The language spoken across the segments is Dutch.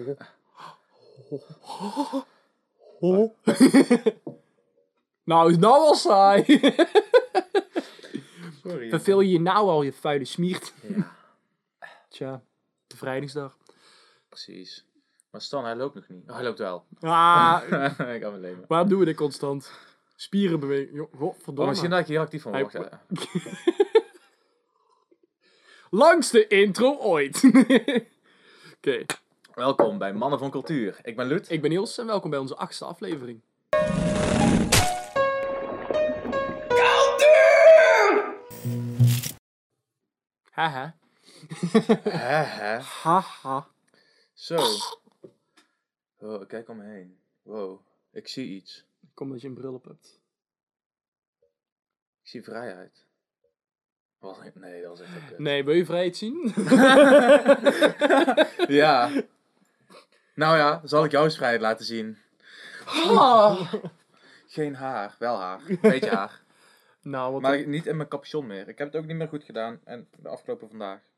nou, is nou al saai. Sorry. Verveel je je nou al, je vuile smiert. Ja, Tja, bevrijdingsdag. precies. Maar Stan, hij loopt nog niet. Oh, hij loopt wel. Ah, ik kan me leven. waarom doen we dit constant? Spieren bewegen. Oh, godverdomme. misschien dat ik hier actief van Hij- word. ja. Langste intro ooit. Oké, Welkom bij Mannen van Cultuur. Ik ben Lut. ik ben Niels en welkom bij onze achtste aflevering. Haha. Hè, hè? Haha. Zo. Oh, kijk om me heen. Wow, ik zie iets. Kom dat je een bril op hebt. Ik zie vrijheid. Wat? Nee, dat is echt Nee, wil je vrijheid zien? Ja. Nou ja, zal ik jou eens vrijheid laten zien. Ah. Geen haar, wel haar. Beetje haar. nou, wat Maar niet in mijn capuchon meer. Ik heb het ook niet meer goed gedaan. En de afgelopen vandaag.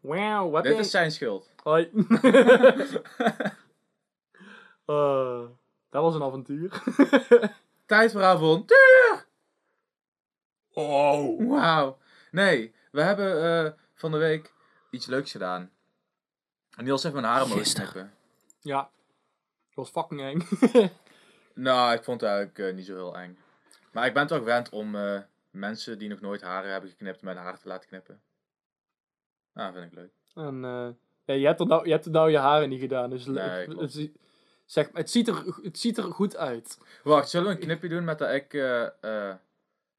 Wauw, wat Dit is zijn schuld. Hoi. Eh, dat was een avontuur. Tijd voor avontuur! Oh. Wauw. Nee, we hebben eh, van de week iets leuks gedaan. En Niels heeft mijn haren mogen knippen. Ja. Dat was fucking eng. Nou, ik vond het eigenlijk eh, niet zo heel eng. Maar ik ben toch gewend om eh, mensen die nog nooit haren hebben geknipt, mijn haar te laten knippen. Nou, vind ik leuk. en, eh, ja, je, hebt er nou, je hebt er nou je haren niet gedaan. Dus Nee, het, zeg, het, ziet er, het ziet er goed uit. Wacht, zullen we een knipje doen met dat ik eh, eh,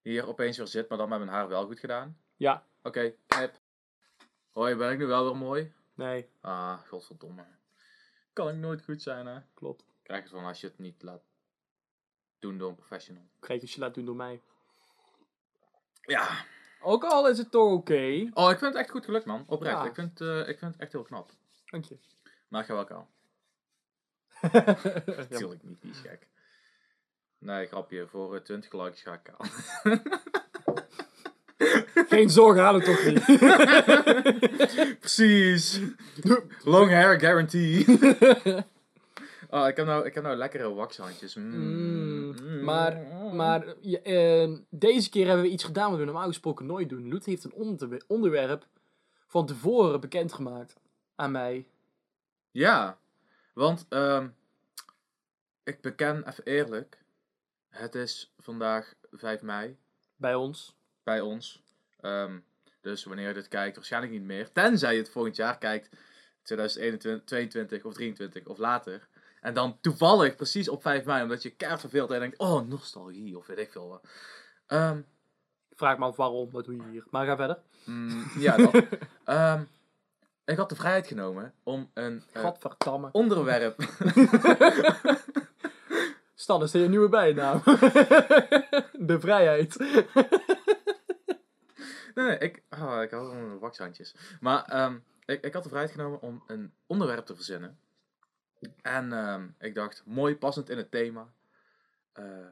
hier opeens weer zit, maar dan met mijn haar wel goed gedaan? Ja. Oké, knip. Hoi, ben ik nu wel weer mooi? Nee, Ah, godverdomme. Kan ik nooit goed zijn, hè? klopt. Krijg het van als je het niet laat doen door een professional. Krijg je als je laat doen door mij. Ja. Ook al is het toch oké. Oh, ik vind het echt goed gelukt, man. Oprecht. Ja. Ik, vind, eh, ik vind het echt heel knap. Dank je. Maar ik ga wel kaal. Natuurlijk niet, die is gek. Nee, grapje. Voor eh, 20 likes ga ik kaal. Geen zorgen, haal het toch niet. Precies. Long hair guarantee. oh, ik heb nou, ik heb nou lekkere waxhandjes. Mm. Mm, Mm. maar maar je, eh, deze keer hebben we iets gedaan wat we normaal gesproken nooit doen. Loet heeft een onderwe- onderwerp van tevoren bekendgemaakt aan mij. Ja, want ehm, ik beken even eerlijk. Het is vandaag 5 mei Bij ons. bij ons. Ehm, dus wanneer je dit kijkt, waarschijnlijk niet meer. Tenzij je het volgend jaar kijkt, 2021, 22 of 23 of later. En dan toevallig precies op 5 mei, omdat je keihard verveelt en je denkt, oh, nostalgie of weet ik veel wat. Ehm, Ik vraag me af waarom, wat doe je hier? Maar ga verder. mm, ja, dat. Ehm, ik had de vrijheid genomen om een Gadverdamme. onderwerp Stan, is je nieuwe bijnaam? De vrijheid. Nee, nee, ik, oh, ik hou van waxhandjes. Maar ehm, ik, ik had de vrijheid genomen om een onderwerp te verzinnen. En ehm, ik dacht, mooi passend in het thema. Eh,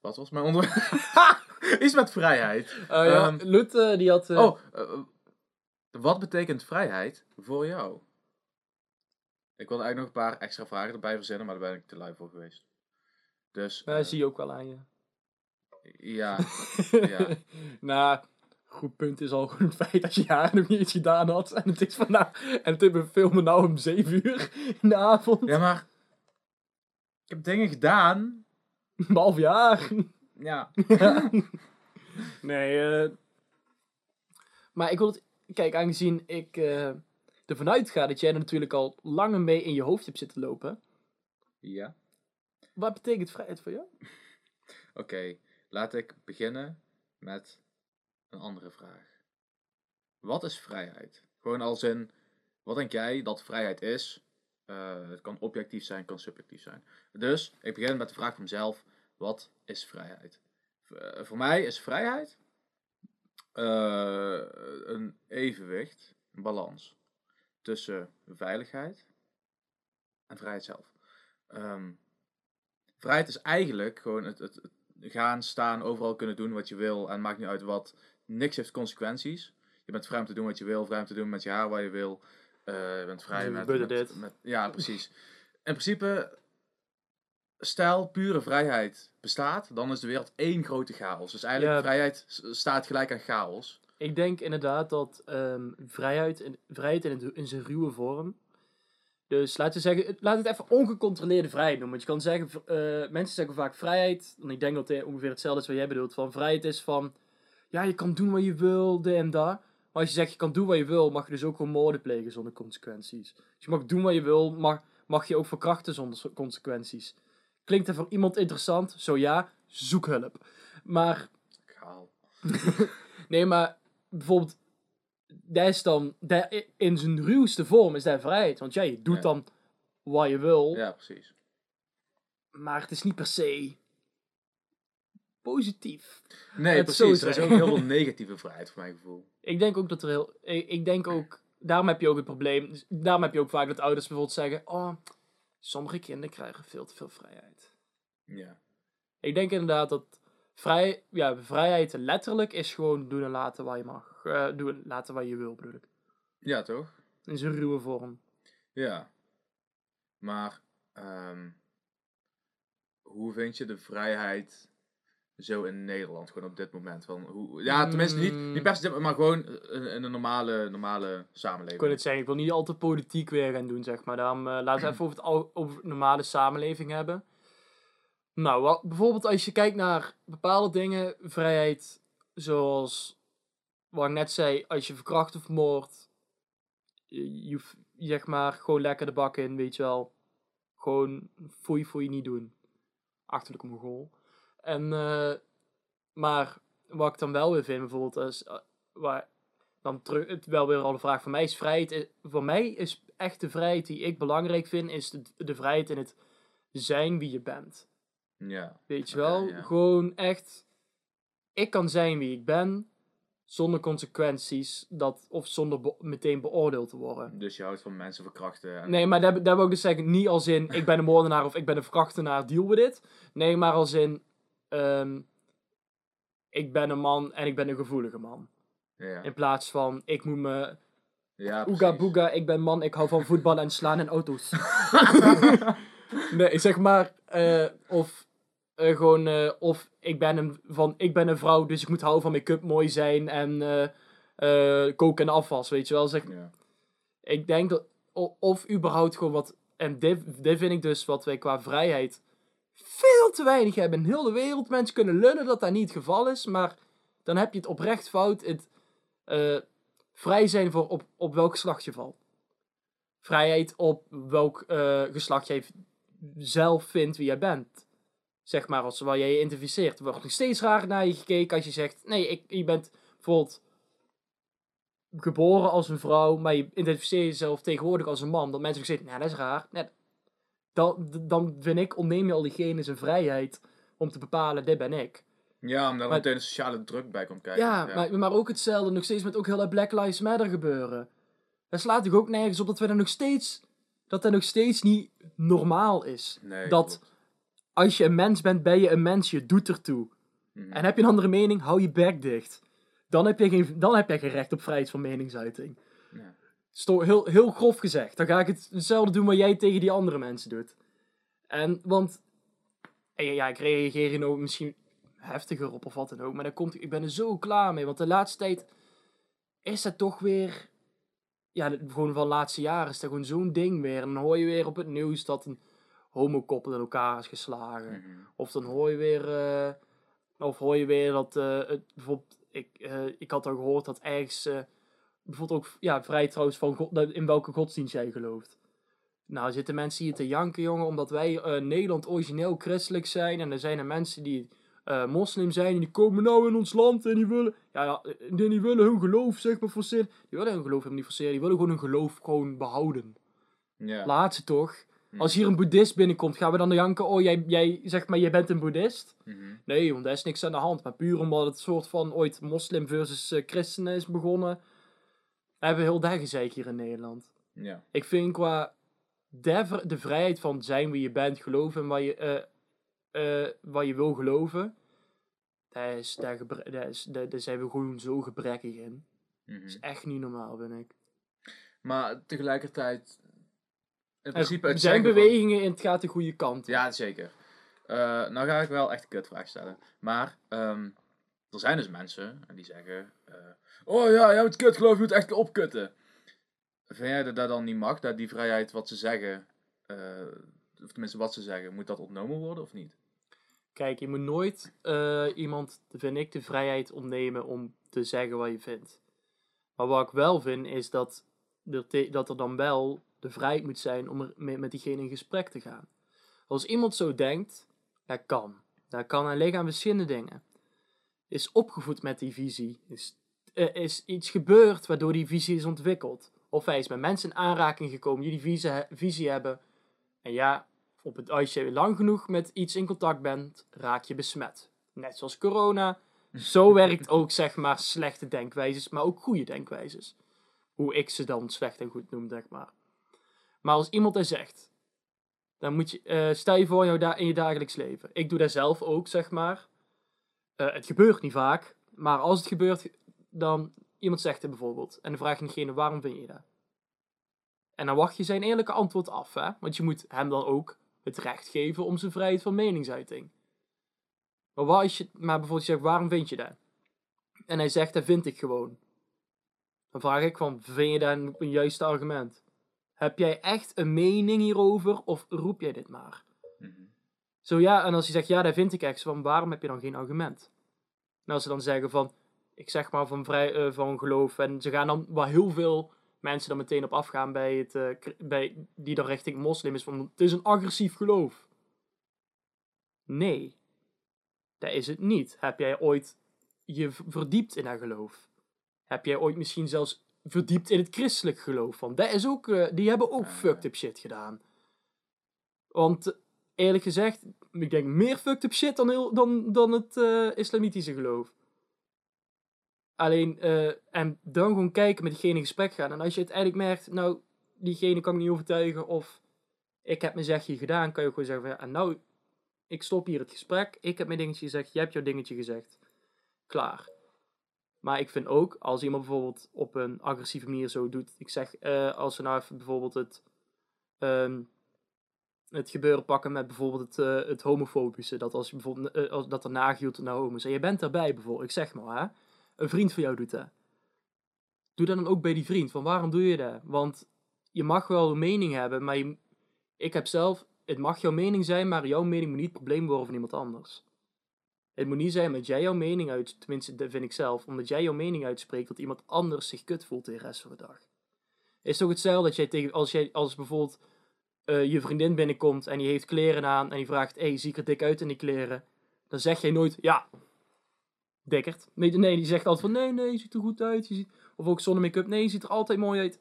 wat was mijn onderwerp? Iets met vrijheid. Eh, ja, Ehm, Lut, eh, die had... eh, Oh, eh, wat betekent vrijheid voor jou? Ik wilde eigenlijk nog een paar extra vragen erbij verzinnen, maar daar ben ik te lui voor geweest. Dus, nou, eh, zie je ook wel aan je. Ja, Ja. nou, goed punt is al het feit dat je haar nog niet eens gedaan had. En het is vandaag... En het we filmen nou om 7 uur in de avond. ja, maar ik heb dingen gedaan. Behalve je haar. Ja, nee, eh... Maar ik wil het... Kijk, aangezien ik eh ervan uitga dat jij er natuurlijk al langer mee in je hoofd hebt zitten lopen. ja. Wat betekent vrijheid voor jou? Oké, laat ik beginnen met een andere vraag. Wat is vrijheid? Gewoon als in, wat denk jij dat vrijheid is? Eh, het kan objectief zijn, kan subjectief zijn. Dus, ik begin met de vraag van mezelf, wat is vrijheid? Eh, voor mij is vrijheid eh, een evenwicht, een balans tussen veiligheid en vrijheid zelf. Ehm, vrijheid is eigenlijk gewoon het, het gaan, staan, overal kunnen doen wat je wil. En maakt niet uit wat. Niks heeft consequenties. Je bent vrij om te doen wat je wil, vrij om te doen met je haar wat je wil. eh, je bent vrij met, met, met- Ja, precies. In principe, stel pure vrijheid bestaat, dan is de wereld één grote chaos. Dus eigenlijk, Ja. vrijheid staat gelijk aan chaos. Ik denk inderdaad dat ehm, vrijheid, in, vrijheid in, het- in zijn ruwe vorm. Dus laten we zeggen, laat het even ongecontroleerde vrijheid noemen. Want je kan zeggen, eh, mensen zeggen vaak vrijheid. En ik denk dat het ongeveer hetzelfde is wat jij bedoelt. Van vrijheid is van, ja, je kan doen wat je wil, dit en dat. Maar als je zegt, je kan doen wat je wil, mag je dus ook gewoon moorden plegen zonder consequenties. Dus je mag doen wat je wil, maar mag je ook verkrachten zonder consequenties. Klinkt dat voor iemand interessant? Zo ja, zoek hulp. Maar Gaal. Nee, maar bijvoorbeeld, dat is dan, dat in zijn ruwste vorm is dat vrijheid. Want ja, je doet Ja. dan wat je wil, Ja, precies. maar het is niet per se positief. Nee, Het precies. Er is ook heel veel negatieve vrijheid, voor mijn gevoel. Ik denk ook dat er heel, ik, ik denk ook, daarom heb je ook het probleem, dus daarom heb je ook vaak dat ouders bijvoorbeeld zeggen, oh, sommige kinderen krijgen veel te veel vrijheid. Ja. Ik denk inderdaad dat vrij, ja, vrijheid letterlijk is gewoon doen en laten wat je mag. Eh, doen en laten wat je wil, bedoel ik. Ja, toch? In zijn ruwe vorm. Ja. Maar, ehm, hoe vind je de vrijheid zo in Nederland, gewoon op dit moment? Van hoe, ja, tenminste niet, niet per se, maar gewoon in, in een normale, normale samenleving. Ik kon het zeggen, ik wil niet al te politiek weer gaan doen, zeg maar. Daarom eh, laten we even over het al, over normale samenleving hebben. Nou, wat, bijvoorbeeld als je kijkt naar bepaalde dingen, vrijheid, zoals wat ik net zei, als je verkracht of moordt, je, zeg maar, gewoon lekker de bak in, weet je wel. Gewoon, foei, foei niet doen. Achterlijke mongool. En, eh, maar wat ik dan wel weer vind, bijvoorbeeld, is, eh, waar, dan terug, het wel weer al de vraag van mij is vrijheid. Voor mij is echt de vrijheid die ik belangrijk vind, is de, de vrijheid in het zijn wie je bent. Ja. Weet je wel? Gewoon echt, ik kan zijn wie ik ben, zonder consequenties, dat, of zonder be- meteen beoordeeld te worden. Dus je houdt van mensen verkrachten. En, Nee, maar daar, daar wil ik dus zeggen, niet als in, ik ben een moordenaar of ik ben een verkrachtenaar, deal with it. Nee, maar als in, ehm, ik ben een man en ik ben een gevoelige man. Ja, In plaats van, ik moet me ja Oega boega, ik ben man, ik hou van voetballen en slaan in auto's. nee, zeg maar, eh, of eh, gewoon, eh, of ik ben, een, van, ik ben een vrouw, dus ik moet houden van make-up, mooi zijn en eh, koken en afwas, weet je wel. Zeg, Ja. ik denk dat, of überhaupt gewoon wat, en dit, dit vind ik dus wat wij qua vrijheid veel te weinig hebben. In heel de wereld, mensen kunnen lullen dat dat niet het geval is, maar dan heb je het oprecht fout. Het, vrij zijn voor op, op welk geslacht je valt. Vrijheid op welk geslacht jij v- zelf vindt wie jij bent. Zeg maar, als waar jij je identificeert. Er wordt nog steeds raar naar je gekeken als je zegt... Nee, ik, je bent bijvoorbeeld geboren als een vrouw, maar je identificeert jezelf tegenwoordig als een man. Dat mensen zeggen, nou, dat is raar. Nee, dan, dan vind ik, ontneem je al diegene zijn vrijheid om te bepalen, dit ben ik. ja, omdat er meteen een sociale druk bij komt kijken. Ja, Maar, maar ook hetzelfde nog steeds met ook heel dat Black Lives Matter gebeuren. Dat slaat toch ook nergens op dat we dat nog steeds, dat dat nog steeds niet normaal is. Nee, dat klopt. Als je een mens bent, ben je een mens, je doet ertoe. Mhm. En heb je een andere mening, hou je bek dicht. Dan heb je geen, dan heb je geen recht op vrijheid van meningsuiting. Ja. Sto heel, heel grof gezegd. Dan ga ik het- hetzelfde doen wat jij tegen die andere mensen doet. En, want, en ja, ja, ik reageer hier nou misschien heftiger op of wat dan ook. Maar dan komt, ik ben er zo klaar mee. Want de laatste tijd is dat toch weer, ja, gewoon van de laatste jaren is dat gewoon zo'n ding weer. En dan hoor je weer op het nieuws dat een homokoppel in elkaar is geslagen. Mhm. Of dan hoor je weer, eh, of hoor je weer dat, eh, het, bijvoorbeeld, ik, eh, ik had al gehoord dat ergens, bijvoorbeeld ook, ja, vrij trouwens van God, in welke godsdienst jij gelooft. Nou, zitten mensen hier te janken, jongen, omdat wij Nederland origineel christelijk zijn. En er zijn er mensen die moslim zijn en die komen nou in ons land en die willen, ja, ja, die, die willen hun geloof, zeg maar, forceren. Die willen hun geloof helemaal niet forceren, die willen gewoon hun geloof gewoon behouden. Ja. Laat ze toch. Mhm. Als hier een boeddhist binnenkomt, gaan we dan janken, oh, jij, jij, zeg maar, jij bent een boeddhist? Mhm. Nee, want daar is niks aan de hand. Maar puur omdat het soort van ooit moslim versus eh, christenen is begonnen, hebben we heel dat gezeik hier in Nederland. Ja. Ik vind qua de, de vrijheid van zijn wie je bent, geloven en wat je, wat je wil geloven, daar, is, daar, daar, is, daar, daar zijn we gewoon zo gebrekkig in. Mhm. Dat is echt niet normaal, vind ik. Maar tegelijkertijd, in Er principe het zijn bewegingen en het gaat de goede kant. op. Ja, zeker. Eh, nou ga ik wel echt een kutvraag stellen. Maar ehm, er zijn dus mensen en die zeggen... eh, oh ja, jij moet kut geloof je moet echt opkutten. Vind jij dat dat dan niet mag? Dat die vrijheid wat ze zeggen... eh, of tenminste wat ze zeggen, moet dat ontnomen worden of niet? Kijk, je moet nooit eh, iemand, vind ik, de vrijheid ontnemen om te zeggen wat je vindt. Maar wat ik wel vind, is dat er, te- dat er dan wel de vrijheid moet zijn om er met, diegene in gesprek te gaan. Als iemand zo denkt, dat kan. Dat kan en liggen aan verschillende dingen. Is opgevoed met die visie. Is, er is iets gebeurd waardoor die visie is ontwikkeld. Of hij is met mensen in aanraking gekomen die die visie, visie hebben. En ja, op het, als je lang genoeg met iets in contact bent, raak je besmet. Net zoals corona. Zo werkt ook, zeg maar, slechte denkwijzes, maar ook goede denkwijzes. Hoe ik ze dan slecht en goed noem, zeg maar. Maar als iemand dat zegt, dan moet je, eh, stel je voor in, jouw da- in je dagelijks leven. Ik doe dat zelf ook, zeg maar. Eh, het gebeurt niet vaak, maar als het gebeurt, dan iemand zegt het bijvoorbeeld. En dan vraag je diegene, waarom vind je dat? En dan wacht je zijn eerlijke antwoord af, hè? Want je moet hem dan ook het recht geven om zijn vrijheid van meningsuiting. Maar, wat als je, maar bijvoorbeeld je zegt, waarom vind je dat? En hij zegt, dat vind ik gewoon. Dan vraag ik van, vind je dat een, een juiste argument? Heb jij echt een mening hierover of roep jij dit maar? Mhm. Zo ja, en als hij zegt, ja, dat vind ik echt, van waarom heb je dan geen argument? En als ze dan zeggen van, ik zeg maar van, vrij, eh, van geloof, en ze gaan dan, waar heel veel mensen dan meteen op afgaan bij het, eh, bij, die dan richting moslim is, van, het is een agressief geloof. Nee, dat is het niet. Heb jij ooit je verdiept in dat geloof? Heb jij ooit misschien zelfs verdiept in het christelijk geloof? Van, dat is ook, eh, die hebben ook Ja. fucked up shit gedaan. Want eerlijk gezegd, ik denk meer fucked up shit dan, heel, dan, dan het eh, islamitische geloof. Alleen, eh, en dan gewoon kijken met diegene in gesprek gaan. En als je uiteindelijk merkt, nou, diegene kan ik niet overtuigen of ik heb mijn zegje gedaan, kan je ook gewoon zeggen van, ja, nou, ik stop hier het gesprek, ik heb mijn dingetje gezegd, jij hebt jouw dingetje gezegd. Klaar. Maar ik vind ook, als iemand bijvoorbeeld op een agressieve manier zo doet, ik zeg, eh, als we nou even bijvoorbeeld het, ehm, het gebeuren pakken met bijvoorbeeld het, eh, het homofobische, dat als je bijvoorbeeld, eh, als, dat er nagehield naar homo's, en je bent daarbij bijvoorbeeld, ik zeg maar, hè, een vriend van jou doet dat. Doe dat dan ook bij die vriend, van waarom doe je dat? Want je mag wel een mening hebben, maar ik heb zelf, het mag jouw mening zijn, maar jouw mening moet niet het probleem worden van iemand anders. Het moet niet zijn dat jij jouw mening uit, tenminste dat vind ik zelf, omdat jij jouw mening uitspreekt, dat iemand anders zich kut voelt de rest van de dag. Is toch hetzelfde dat jij tegen, als jij, als bijvoorbeeld eh, je vriendin binnenkomt en die heeft kleren aan en die vraagt, hé, hey, zie ik er dik uit in die kleren? Dan zeg jij nooit, ja, dikkerd. Nee, nee, die zegt altijd van, nee, nee, je ziet er goed uit. Je ziet... Of ook zonder make-up, nee, je ziet er altijd mooi uit.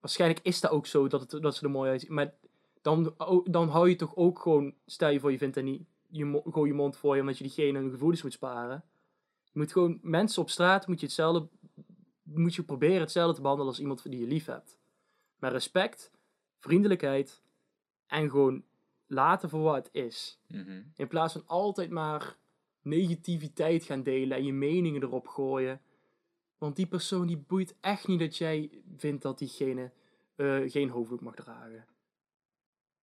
Waarschijnlijk is dat ook zo, dat, het, dat ze er mooi uitzien. Maar dan, o- dan hou je toch ook gewoon, stel je voor je vindt dat niet, je gooi je mond voor je omdat je diegene hun gevoelens moet sparen. Je moet gewoon, mensen op straat moet je hetzelfde, moet je proberen hetzelfde te behandelen als iemand die je lief hebt. Maar respect, vriendelijkheid en gewoon laten voor wat het is. Mhm. In plaats van altijd maar negativiteit gaan delen en je meningen erop gooien. Want die persoon die boeit echt niet dat jij vindt dat diegene eh, geen hoofddoek mag dragen.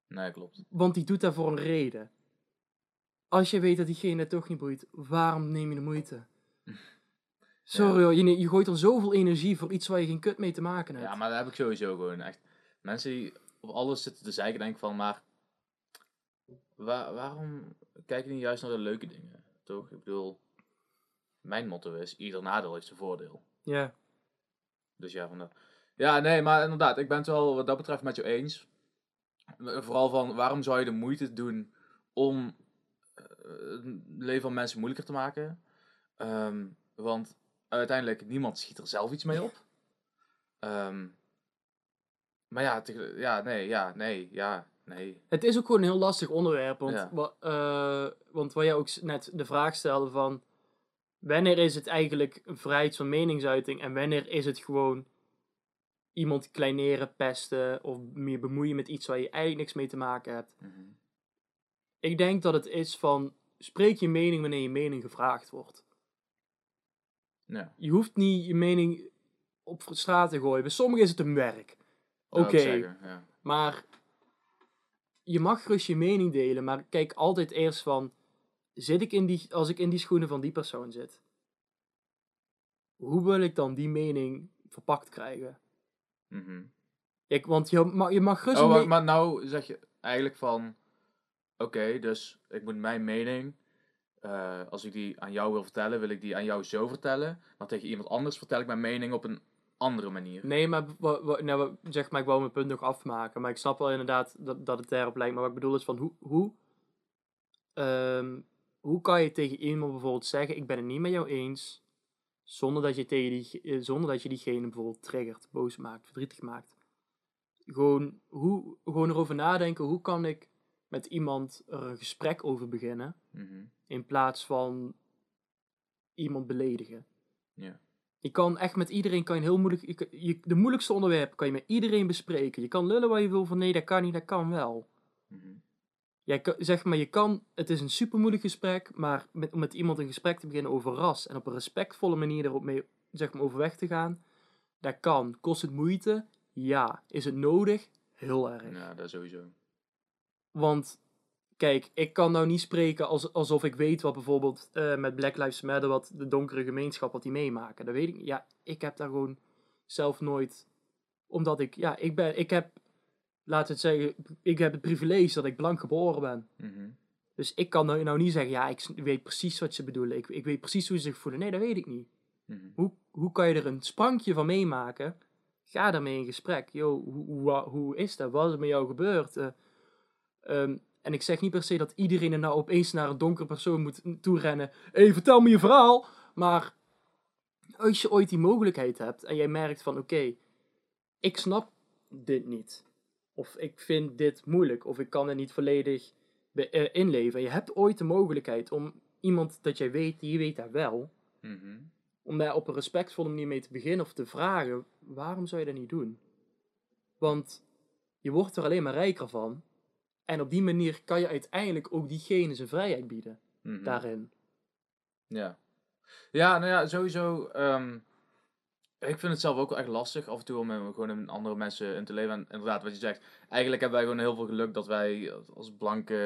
Nee, klopt. Want die doet dat voor een reden. Als je weet dat diegene het toch niet boeit, waarom neem je de moeite? Sorry hoor, je, gooit er zoveel energie voor iets waar je geen kut mee te maken hebt. Ja, maar dat heb ik sowieso gewoon echt. Mensen die op alles zitten te zeiken, denk ik van, maar wa- waarom kijk je niet juist naar de leuke dingen? Toch? Ik bedoel, mijn motto is, ieder nadeel heeft zijn voordeel. Ja. Dus ja, van dat. Ja, nee, maar inderdaad, ik ben het wel wat dat betreft met je eens. Vooral van, waarom zou je de moeite doen om het leven van mensen moeilijker te maken? Ehm, want uiteindelijk, niemand schiet er zelf iets mee op. Ehm, maar ja, ja, nee, ja, nee, ja, nee. Het is ook gewoon een heel lastig onderwerp. Want, Ja. wa- eh, want waar jij ook net de vraag stelde van... Wanneer is het eigenlijk een vrijheid van meningsuiting en wanneer is het gewoon iemand kleineren, pesten of meer bemoeien met iets waar je eigenlijk niks mee te maken hebt? Mhm. Ik denk dat het is van spreek je mening wanneer je mening gevraagd wordt. Ja. Je hoeft niet je mening op straat te gooien. Bij sommigen is het een werk. Oké, Ja. maar je mag gerust je mening delen, maar kijk altijd eerst van, zit ik in die, als ik in die schoenen van die persoon zit, hoe wil ik dan die mening verpakt krijgen? Mhm. Ik, want je mag, je mag gerust Oh, maar nou zeg je eigenlijk van... Oké, dus ik moet mijn mening... eh, als ik die aan jou wil vertellen, wil ik die aan jou zo vertellen. Maar tegen iemand anders vertel ik mijn mening op een andere manier. Nee, maar nou, zeg maar, ik wou mijn punt nog afmaken. Maar ik snap wel inderdaad dat, dat het daarop lijkt. Maar wat ik bedoel is van hoe, hoe, ehm, hoe kan je tegen iemand bijvoorbeeld zeggen: Ik ben het niet met jou eens. Zonder dat je, tegen die, eh, zonder dat je diegene bijvoorbeeld triggert, boos maakt, verdrietig maakt. Gewoon, hoe, gewoon erover nadenken: hoe kan ik met iemand er een gesprek over beginnen. Mhm. In plaats van iemand beledigen. Ja. Je kan echt met iedereen, kan je heel moeilijk, je, de moeilijkste onderwerpen kan je met iedereen bespreken. Je kan lullen wat je wil van nee, dat kan niet, dat kan wel. Mhm. Jij kan, zeg maar, je kan, het is een super moeilijk gesprek, maar met, om met iemand een gesprek te beginnen over ras en op een respectvolle manier erop mee, zeg maar, overweg te gaan, dat kan. Kost het moeite? Ja. Is het nodig? Heel erg. Ja, dat sowieso. Want, kijk, ik kan nou niet spreken als, alsof ik weet wat bijvoorbeeld eh, met Black Lives Matter, wat de donkere gemeenschap, wat die meemaken. Dat weet ik niet. Ja, ik heb daar gewoon zelf nooit, omdat ik, ja, ik ben, ik heb, laten we het zeggen, ik heb het privilege dat ik blank geboren ben. Mhm. Dus ik kan nou, nou niet zeggen, ja, ik weet precies wat ze bedoelen. Ik, ik weet precies hoe ze zich voelen. Nee, dat weet ik niet. Mhm. Hoe, hoe kan je er een sprankje van meemaken? Ga daarmee in gesprek. Yo, hoe, hoe, hoe is dat? Wat is er met jou gebeurd? Eh, ehm, en ik zeg niet per se dat iedereen er nou opeens naar een donkere persoon moet toerennen. Hé, hey, vertel me je verhaal. Maar als je ooit die mogelijkheid hebt en jij merkt van oké, ik snap dit niet. Of ik vind dit moeilijk. Of ik kan er niet volledig eh, inleven. Je hebt ooit de mogelijkheid om iemand dat jij weet, die weet dat wel Mhm. om daar op een respectvolle manier mee te beginnen of te vragen, waarom zou je dat niet doen? Want je wordt er alleen maar rijker van. En op die manier kan je uiteindelijk ook diegene zijn vrijheid bieden Mhm. daarin. Ja. Ja, nou ja, sowieso. ehm, ik vind het zelf ook wel echt lastig af en toe om gewoon met andere mensen in te leven. En inderdaad, wat je zegt, eigenlijk hebben wij gewoon heel veel geluk dat wij als blanke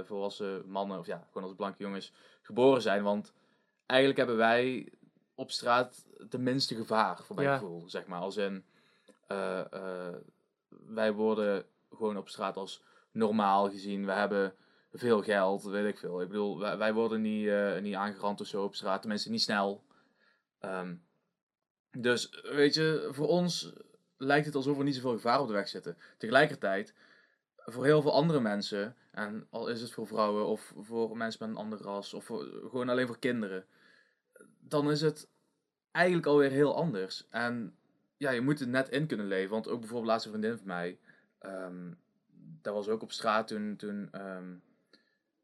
eh, volwassen mannen, of ja, gewoon als blanke jongens, geboren zijn. Want eigenlijk hebben wij op straat de minste gevaar, voor mijn Ja. gevoel, zeg maar. Als in, eh, eh, wij worden gewoon op straat als normaal gezien. We hebben veel geld, weet ik veel. Ik bedoel, wij, worden niet, eh, niet aangerand of zo op straat. Tenminste, niet snel. Ehm, dus, weet je, voor ons lijkt het alsof er niet zoveel gevaar op de weg zitten. Tegelijkertijd, voor heel veel andere mensen, en al is het voor vrouwen of voor mensen met een ander ras, of voor, gewoon alleen voor kinderen, dan is het eigenlijk alweer heel anders. En ja, je moet er net in kunnen leven. Want ook bijvoorbeeld laatste vriendin van mij, ehm dat was ook op straat toen, toen ehm,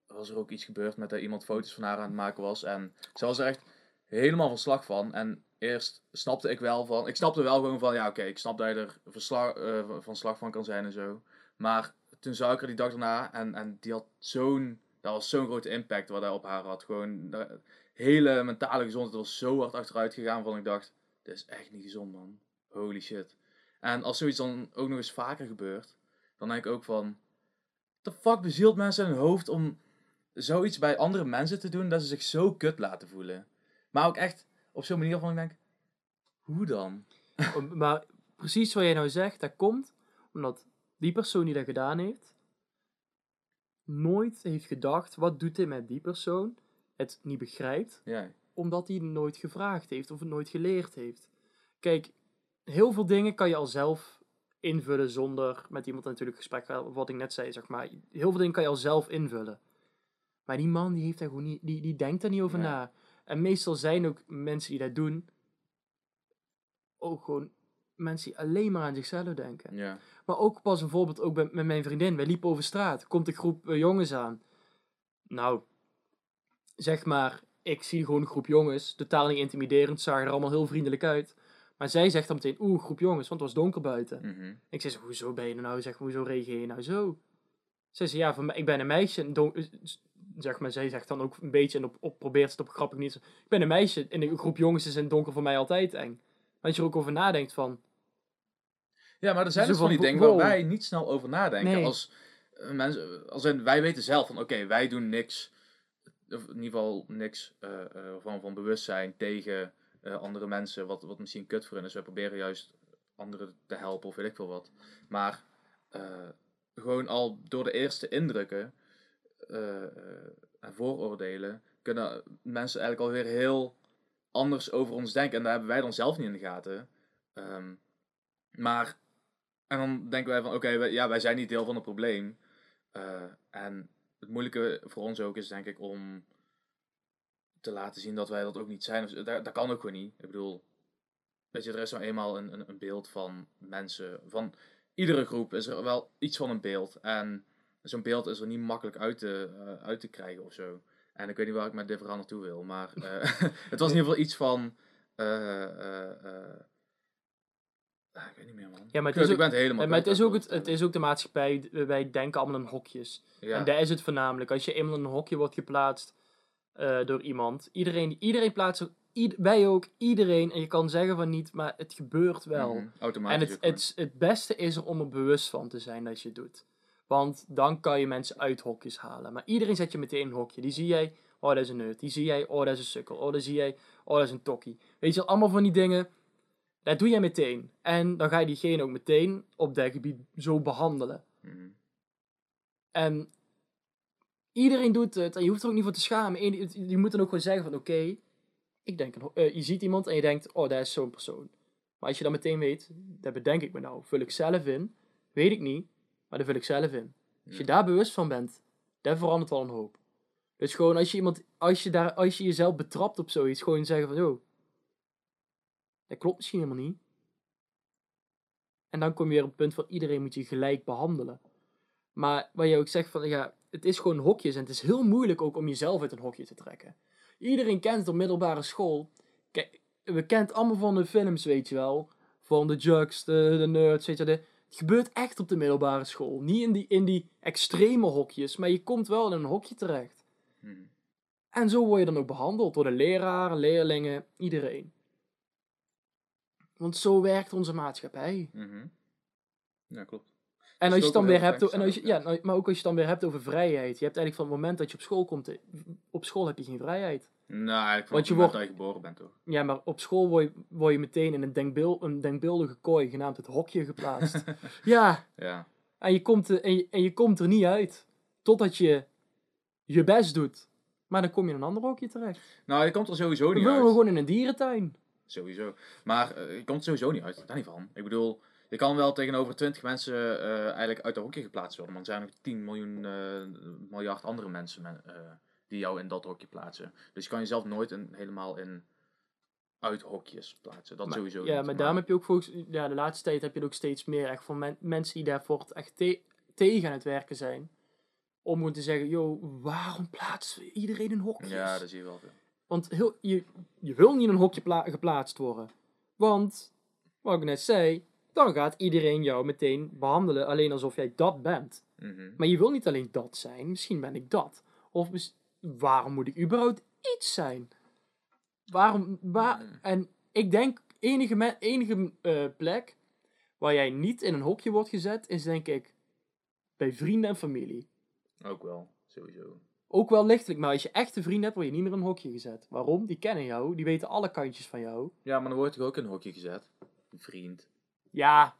was er ook iets gebeurd met dat iemand foto's van haar aan het maken was. En ze was er echt helemaal van slag van. En eerst snapte ik wel van, ik snapte wel gewoon van, ja oké, ik snap dat je er versla- eh, van slag van kan zijn en zo. Maar toen zag ik er die dag daarna en, en die had zo'n, dat was zo'n grote impact wat hij op haar had. Gewoon, de hele mentale gezondheid was zo hard achteruit gegaan van ik dacht, dit is echt niet gezond man. Holy shit. En als zoiets dan ook nog eens vaker gebeurt, dan denk ik ook van, the fuck bezielt mensen hun hoofd om zoiets bij andere mensen te doen dat ze zich zo kut laten voelen. Maar ook echt op zo'n manier van ik denk, hoe dan? Maar precies wat jij nou zegt, dat komt omdat die persoon die dat gedaan heeft, nooit heeft gedacht, wat doet dit met die persoon? Het niet begrijpt, Ja, omdat hij nooit gevraagd heeft of het nooit geleerd heeft. Kijk, heel veel dingen kan je al zelf invullen zonder met iemand natuurlijk gesprek gaan, wat ik net zei, zeg maar. Heel veel dingen kan je al zelf invullen. Maar die man die heeft daar gewoon niet, die, die denkt daar niet over Nee. na. En meestal zijn ook mensen die dat doen, ook gewoon mensen die alleen maar aan zichzelf denken. ja. Maar ook pas bijvoorbeeld ook bij- met mijn vriendin. Wij liepen over straat. Komt een groep eh, jongens aan. Nou, zeg maar, ik zie gewoon een groep jongens. Totaal niet intimiderend. Zagen er allemaal heel vriendelijk uit. Maar zij zegt dan meteen, oeh, groep jongens, want het was donker buiten. mhm. Ik zeg, hoezo ben je er nou? Zeg, hoezo reageer je nou zo? Zij zei, ja, van, ik ben een meisje. en zeg maar, zij zegt dan ook een beetje en op, op probeert het op grappig niet. Ik ben een meisje in een groep jongens is in het donker voor mij altijd eng. Maar als je er ook over nadenkt van, Ja, maar er zijn dus van die dingen waar wij niet snel over nadenken. Nee. Als eh, mensen, als in, wij weten zelf van, oké, wij doen niks, of in ieder geval niks eh, eh, van, van bewustzijn tegen eh, andere mensen, wat, wat misschien kut voor hen is. Wij proberen juist anderen te helpen of weet ik veel wat. Maar eh, gewoon al door de eerste indrukken eh, en vooroordelen kunnen mensen eigenlijk alweer heel anders over ons denken. En daar hebben wij dan zelf niet in de gaten. Ehm, maar, en dan denken wij van, oké, ja, wij zijn niet deel van het probleem. En het moeilijke voor ons ook is, denk ik, om te laten zien dat wij dat ook niet zijn. Dat, dat kan ook gewoon niet. Ik bedoel, weet je, er is nou eenmaal een, een, een beeld van mensen. Van iedere groep is er wel iets van een beeld. En zo'n beeld is er niet makkelijk uit te, eh, uit te krijgen of zo. En ik weet niet waar ik met dit verhaal naartoe wil, maar eh, het was in ieder geval iets van. eh, ah, ik weet niet meer, man. Ja, maar het is ik ook- ben het helemaal maar het is, ook ik het is ook de maatschappij, wij denken allemaal in hokjes. Ja. En daar is het voornamelijk. Als je eenmaal in een hokje wordt geplaatst eh, door iemand, iedereen, iedereen plaatst ied- wij ook, iedereen, en je kan zeggen van niet, maar het gebeurt wel. Mhm, En Automatisch. het, ook gewoon. het, het beste is er om er bewust van te zijn dat je het doet. Want dan kan je mensen uit hokjes halen. Maar iedereen zet je meteen in een hokje. Die zie jij, oh dat is een nerd. Die zie jij, oh dat is een sukkel. Oh dat zie jij, oh dat is een tokkie. Weet je, allemaal van die dingen. Dat doe jij meteen. En dan ga je diegene ook meteen op dat gebied zo behandelen. Mhm. En iedereen doet het. En je hoeft er ook niet voor te schamen. Eén- Je moet dan ook gewoon zeggen van oké. ik denk, eh, je ziet iemand en je denkt, oh dat is zo'n persoon. Maar als je dan meteen weet, dat bedenk ik me nou. Vul ik zelf in. Weet ik niet. Maar dat vul ik zelf in. Als je daar bewust van bent, dat verandert al een hoop. Dus gewoon als je iemand, als je, daar, als je jezelf betrapt op zoiets, gewoon zeggen van, joh, dat klopt misschien helemaal niet. En dan kom je weer op het punt van iedereen moet je gelijk behandelen. Maar waar je ook zegt van, ja, het is gewoon hokjes en het is heel moeilijk ook om jezelf uit een hokje te trekken. Iedereen kent het op middelbare school. Kijk, we het allemaal van de films, weet je wel. Van de jugs, de, de nerds, weet je wel. de- Het gebeurt echt op de middelbare school. Niet in die, in die extreme hokjes, maar je komt wel in een hokje terecht. Mhm. En zo word je dan ook behandeld door de leraren, leerlingen, iedereen. Want zo werkt onze maatschappij. Mhm. Ja, klopt. En als je dan weer hebt, en als je, ja, maar ook als je dan weer hebt over vrijheid. Je hebt eigenlijk van het moment dat je op school komt, eh, op school heb je geen vrijheid. Nou, eigenlijk van Want je wordt- dat je geboren bent, toch? Ja, maar op school word je, word je meteen in een, denkbeeld, een denkbeeldige kooi, genaamd het hokje, geplaatst. ja, Ja. en je, komt er, en, je, en je komt er niet uit. Totdat je je best doet. Maar dan kom je in een ander hokje terecht. Nou, je komt er sowieso niet willen uit. we gewoon in een dierentuin. Sowieso. Maar eh, je komt er sowieso niet uit. Daar niet van. Ik bedoel, je kan wel tegenover 20 mensen eh, eigenlijk uit de hokje geplaatst worden. Maar er zijn nog 10 miljoen, eh, miljard andere mensen men- eh, die jou in dat hokje plaatsen. Dus je kan jezelf nooit in, helemaal in uit hokjes plaatsen. Dat Maar- sowieso Ja, niet. maar daarom heb je ook volgens, ja, de laatste tijd heb je het ook steeds meer echt van men- mensen die daarvoor echt te- tegen aan het werken zijn. Om gewoon te zeggen, joh, waarom plaatsen we iedereen in hokjes? Ja, dat zie je wel veel. Want heel, je, je wil niet in een hokje pla- geplaatst worden. Want, wat ik net zei, dan gaat iedereen jou meteen behandelen alleen alsof jij dat bent. Mhm. Maar je wil niet alleen dat zijn, misschien ben ik dat. Of waarom moet ik überhaupt iets zijn? Waarom, waar, Mm. en ik denk, enige, enige eh, plek waar jij niet in een hokje wordt gezet, is denk ik bij vrienden en familie. Ook wel, sowieso. Ook wel lichtelijk, maar als je echte vrienden hebt, word je niet meer in een hokje gezet. Waarom? Die kennen jou, die weten alle kantjes van jou. Ja, maar dan word je toch ook in een hokje gezet? Een vriend. Ja,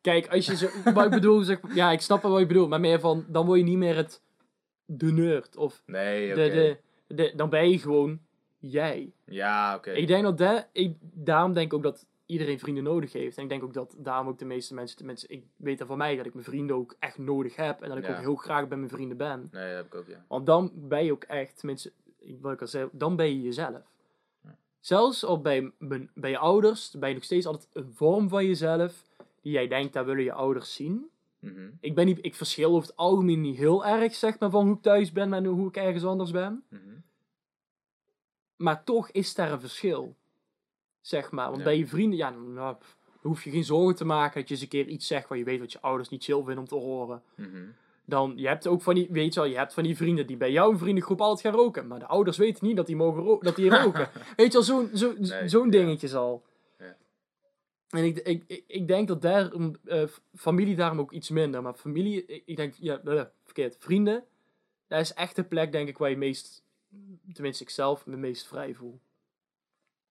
kijk, als je zo, wat ik bedoel, zeg, ja, ik snap wel wat je bedoelt, maar meer van, dan word je niet meer het, de nerd, of Nee, oké. de, de, de, dan ben je gewoon jij. Ja, oké. Ik denk dat dat, ik, daarom denk ik ook dat iedereen vrienden nodig heeft. En ik denk ook dat daarom ook de meeste mensen, tenminste, ik weet dat van mij, dat ik mijn vrienden ook echt nodig heb. En dat ik Ja. ook heel graag bij mijn vrienden ben. Nee, dat heb ik ook, ja. Want dan ben je ook echt, ik- wat ik al zei, dan ben je jezelf. Zelfs al bij, bij je ouders, ben je nog steeds altijd een vorm van jezelf, die jij denkt, daar willen je ouders zien. Mhm. Ik, ben niet, ik verschil over het algemeen niet heel erg, zeg maar, van hoe ik thuis ben en hoe ik ergens anders ben. Mhm. Maar toch is daar een verschil. Zeg maar. Want Ja. bij je vrienden, ja, nou, dan hoef je geen zorgen te maken dat je eens een keer iets zegt waar je weet wat je ouders niet chill vinden om te horen. Mhm. Dan, je hebt ook van die, weet je wel, je hebt van die vrienden die bij jouw vriendengroep altijd gaan roken. Maar de ouders weten niet dat die mogen ro- dat die roken. weet je wel, zo'n zo, Nee, zo'n ja. dingetje al. Ja. En ik, ik, ik, denk dat daar, eh, familie daarom ook iets minder. Maar familie, ik, ik denk, ja, eh, verkeerd, vrienden. Dat is echt de plek, denk ik, waar je meest, tenminste ik zelf, me meest vrij voel.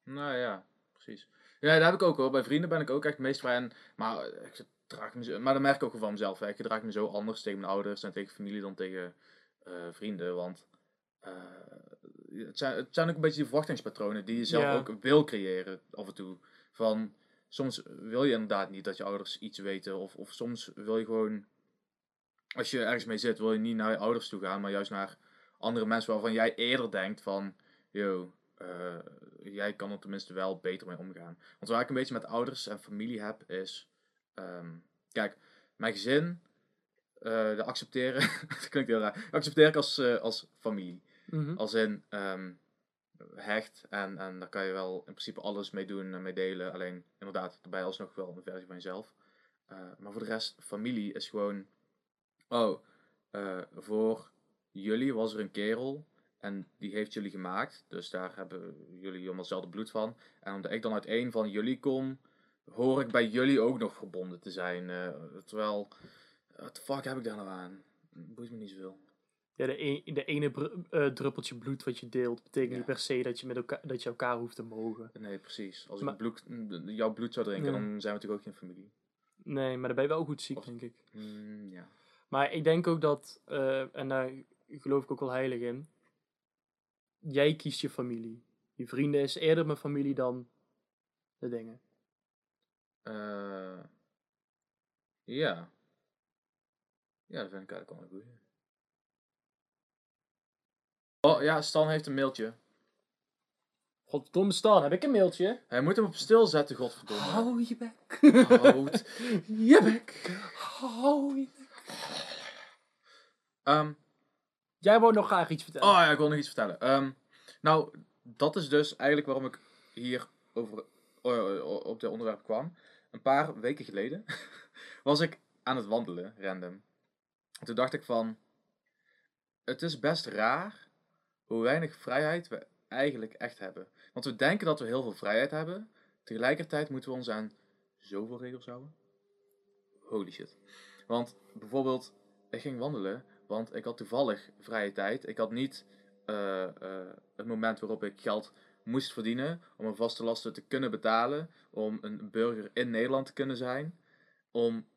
Nou ja, precies. Ja, dat heb ik ook hoor. Bij vrienden ben ik ook echt meest vrij. En, maar, eh, ik gedraag me zo, maar dat merk ik ook van mezelf. Hè. Ik gedraag me zo anders tegen mijn ouders en tegen familie dan tegen eh, vrienden. Want eh, het, zijn, het zijn ook een beetje die verwachtingspatronen die je zelf Ja. ook wil creëren af en toe. Van, soms wil je inderdaad niet dat je ouders iets weten. Of, of soms wil je gewoon, als je ergens mee zit, wil je niet naar je ouders toe gaan. Maar juist naar andere mensen waarvan jij eerder denkt van... Yo, eh, jij kan er tenminste wel beter mee omgaan. Want waar ik een beetje met ouders en familie heb, is... ehm, kijk, mijn gezin, eh de accepteren... dat klinkt heel raar. Accepteer ik als, eh, als familie. Mhm. Als in ehm, hecht. En, en daar kan je wel in principe alles mee doen en mee delen. Alleen inderdaad, daarbij alsnog wel een versie van jezelf. Eh, maar voor de rest, familie is gewoon... Oh, voor jullie was er een kerel. En die heeft jullie gemaakt. Dus daar hebben jullie allemaal hetzelfde bloed van. En omdat ik dan uit één van jullie kom, hoor ik bij jullie ook nog verbonden te zijn. Eh, terwijl, wat de fuck heb ik daar nou aan? Boeit me niet zoveel. Ja, de, e- de ene eh, druppeltje bloed wat je deelt, betekent Ja. niet per se dat je, met elkaar, dat je elkaar hoeft te mogen. Nee, precies. Als Maar- ik bloed, jouw bloed zou drinken, Ja. dan zijn we natuurlijk ook geen familie. Nee, maar dan ben je wel goed ziek, Of- denk ik. Mm, ja. Maar ik denk ook dat, eh, en daar geloof ik ook wel heilig in, jij kiest je familie. Je vrienden is eerder mijn familie dan de dingen. Eh, ja. Ja, dat vind ik eigenlijk wel een goeie. Oh ja, Stan heeft een mailtje. Godverdomme Stan, heb ik een mailtje? Hij moet hem op stil zetten, godverdomme. Hou je bek. Houd je bek. Hou je bek. Ehm, Jij wou nog graag iets vertellen. oh ja, ik wil nog iets vertellen. Ehm, nou, dat is dus eigenlijk waarom ik hier over, eh, op dit onderwerp kwam. Een paar weken geleden was ik aan het wandelen, random. Toen dacht ik van, het is best raar hoe weinig vrijheid we eigenlijk echt hebben. Want we denken dat we heel veel vrijheid hebben. Tegelijkertijd moeten we ons aan zoveel regels houden. Holy shit. Want bijvoorbeeld, ik ging wandelen, want ik had toevallig vrije tijd. Ik had niet eh, eh, het moment waarop ik geld moest verdienen om een vaste lasten te kunnen betalen, om een burger in Nederland te kunnen zijn, om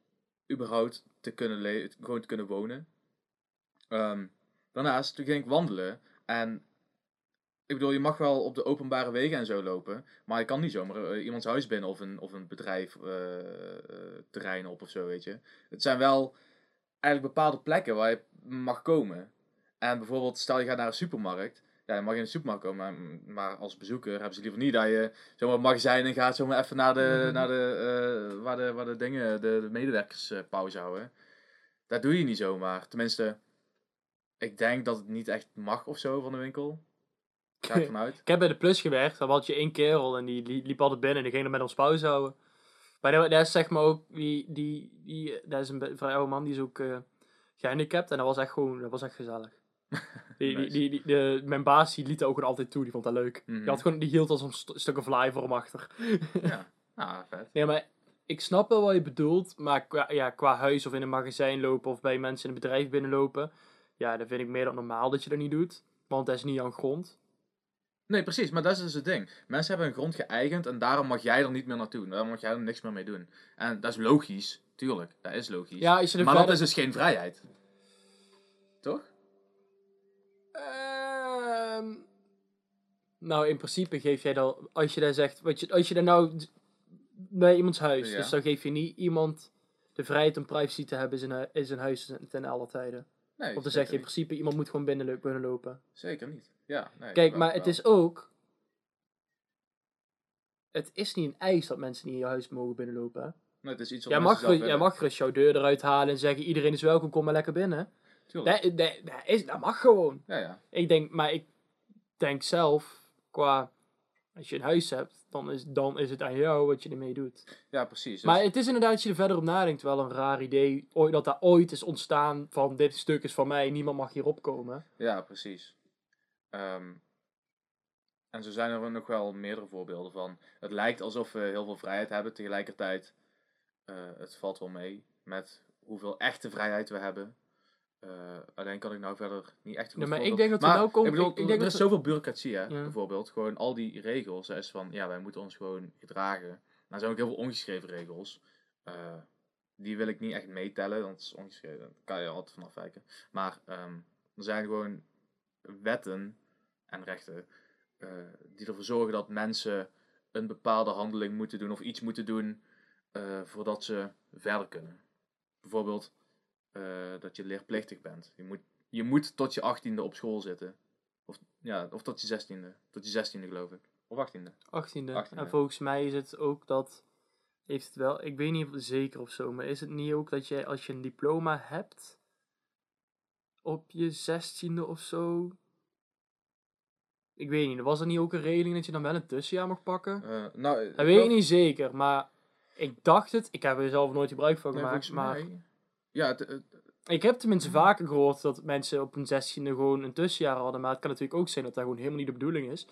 überhaupt te kunnen le- gewoon te kunnen wonen. Ehm, daarnaast, toen ging ik wandelen en ik bedoel, je mag wel op de openbare wegen en zo lopen, maar je kan niet zomaar eh, iemands huis binnen of een, of een bedrijf eh, eh, terrein op of zo, weet je. Het zijn wel eigenlijk bepaalde plekken waar je mag komen. En bijvoorbeeld, stel je gaat naar een supermarkt, ja, je mag in een supermarkt komen, maar, als bezoeker hebben ze liever niet dat je zomaar het magazijn in gaat, zomaar even naar de, Mhm. naar de, eh, waar de, waar de dingen, de, de medewerkers eh, pauze houden. Dat doe je niet zomaar. Tenminste, ik denk dat het niet echt mag of zo van de winkel. Ga ik vanuit. Ik heb bij de Plus gewerkt, daar had je één kerel en die li- liep altijd binnen en die ging er met ons pauze houden. Maar dat, dat is zeg maar ook, die, die, die, dat is een vrij oude man, die is ook eh, gehandicapt en dat was echt gewoon, dat was echt gezellig. Die, Nice. die, die, de, mijn baas die liet dat ook gewoon altijd toe, die vond dat leuk. Mhm. Die, had gewoon, die hield als een st stukken fly voor hem achter. Ja, ah, vet. Nee, maar ik snap wel wat je bedoelt, maar qua, ja, qua huis of in een magazijn lopen of bij mensen in een bedrijf binnenlopen, ja, dat vind ik meer dan normaal dat je dat niet doet. Want dat is niet aan grond. Nee, precies, maar dat is dus het ding. Mensen hebben een grond geëigend en daarom mag jij er niet meer naartoe. Daarom mag jij er niks meer mee doen. En dat is logisch, tuurlijk. Dat is logisch. Ja, er maar verder... dat is dus geen vrijheid. Toch? Ehm, nou, in principe geef jij dan, als je daar zegt, wat je, als je daar nou bij iemands huis, Ja. dus dan geef je niet iemand de vrijheid om privacy te hebben in zijn, in zijn huis ten- alle tijden. Nee, Of dan zeg je in principe, iemand moet gewoon binnen, lopen. zeker niet. Ja, nee, Kijk, wel- maar het is ook, het is niet een eis dat mensen niet in je huis mogen binnenlopen. Hè? Nee, het is iets wat Jij, mag, zelf jij mag gerust jouw deur eruit halen en zeggen, iedereen is welkom, kom maar lekker binnen. Tuurlijk. Dat, dat, dat, is, dat mag gewoon. Ja, ja. Ik denk, maar ik denk zelf, qua Als je een huis hebt, dan is, dan is het aan jou wat je ermee doet. Ja, precies. Dus, Maar het is inderdaad, als je er verder op nadenkt, wel een raar idee. ooit- Dat daar ooit is ontstaan van dit stuk is van mij, niemand mag hierop komen. Ja, precies. Ehm, en zo zijn er nog wel meerdere voorbeelden van. Het lijkt alsof we heel veel vrijheid hebben, tegelijkertijd eh, het valt wel mee met hoeveel echte vrijheid we hebben. Eh, alleen kan ik nou verder niet echt een Nee, goed maar ik denk dat we Maar, nou komen- Ik bedoel, ik- ik denk er is zoveel bureaucratie, hè, Ja. bijvoorbeeld. Gewoon al die regels. Hè, is van, ja, wij moeten ons gewoon gedragen. Nou, er zijn ook heel veel ongeschreven regels. Eh, die wil ik niet echt meetellen, want het is ongeschreven. Daar kan je altijd van afwijken. Maar ehm, er zijn gewoon wetten en rechten eh, die ervoor zorgen dat mensen een bepaalde handeling moeten doen of iets moeten doen voordat ze verder kunnen. Bijvoorbeeld eh, dat je leerplichtig bent. Je moet, je moet tot je achttiende op school zitten. Of, ja, of tot je zestiende. Tot je zestiende geloof ik. Of achttiende. 18e. 18e. En volgens mij is het ook dat. Heeft het wel, ik weet niet of zeker of zo, maar is het niet ook dat je als je een diploma hebt. op je 16e of zo. Ik weet niet, was er niet ook een regeling dat je dan wel een tussenjaar mag pakken? Eh, nou, Dat weet ik niet zeker, maar ik dacht het. Ik heb er zelf nooit gebruik van gemaakt. maar mij- Ja, het, het- ik heb tenminste vaker gehoord dat mensen op hun 16e gewoon een tussenjaar hadden. Maar het kan natuurlijk ook zijn dat dat gewoon helemaal niet de bedoeling is.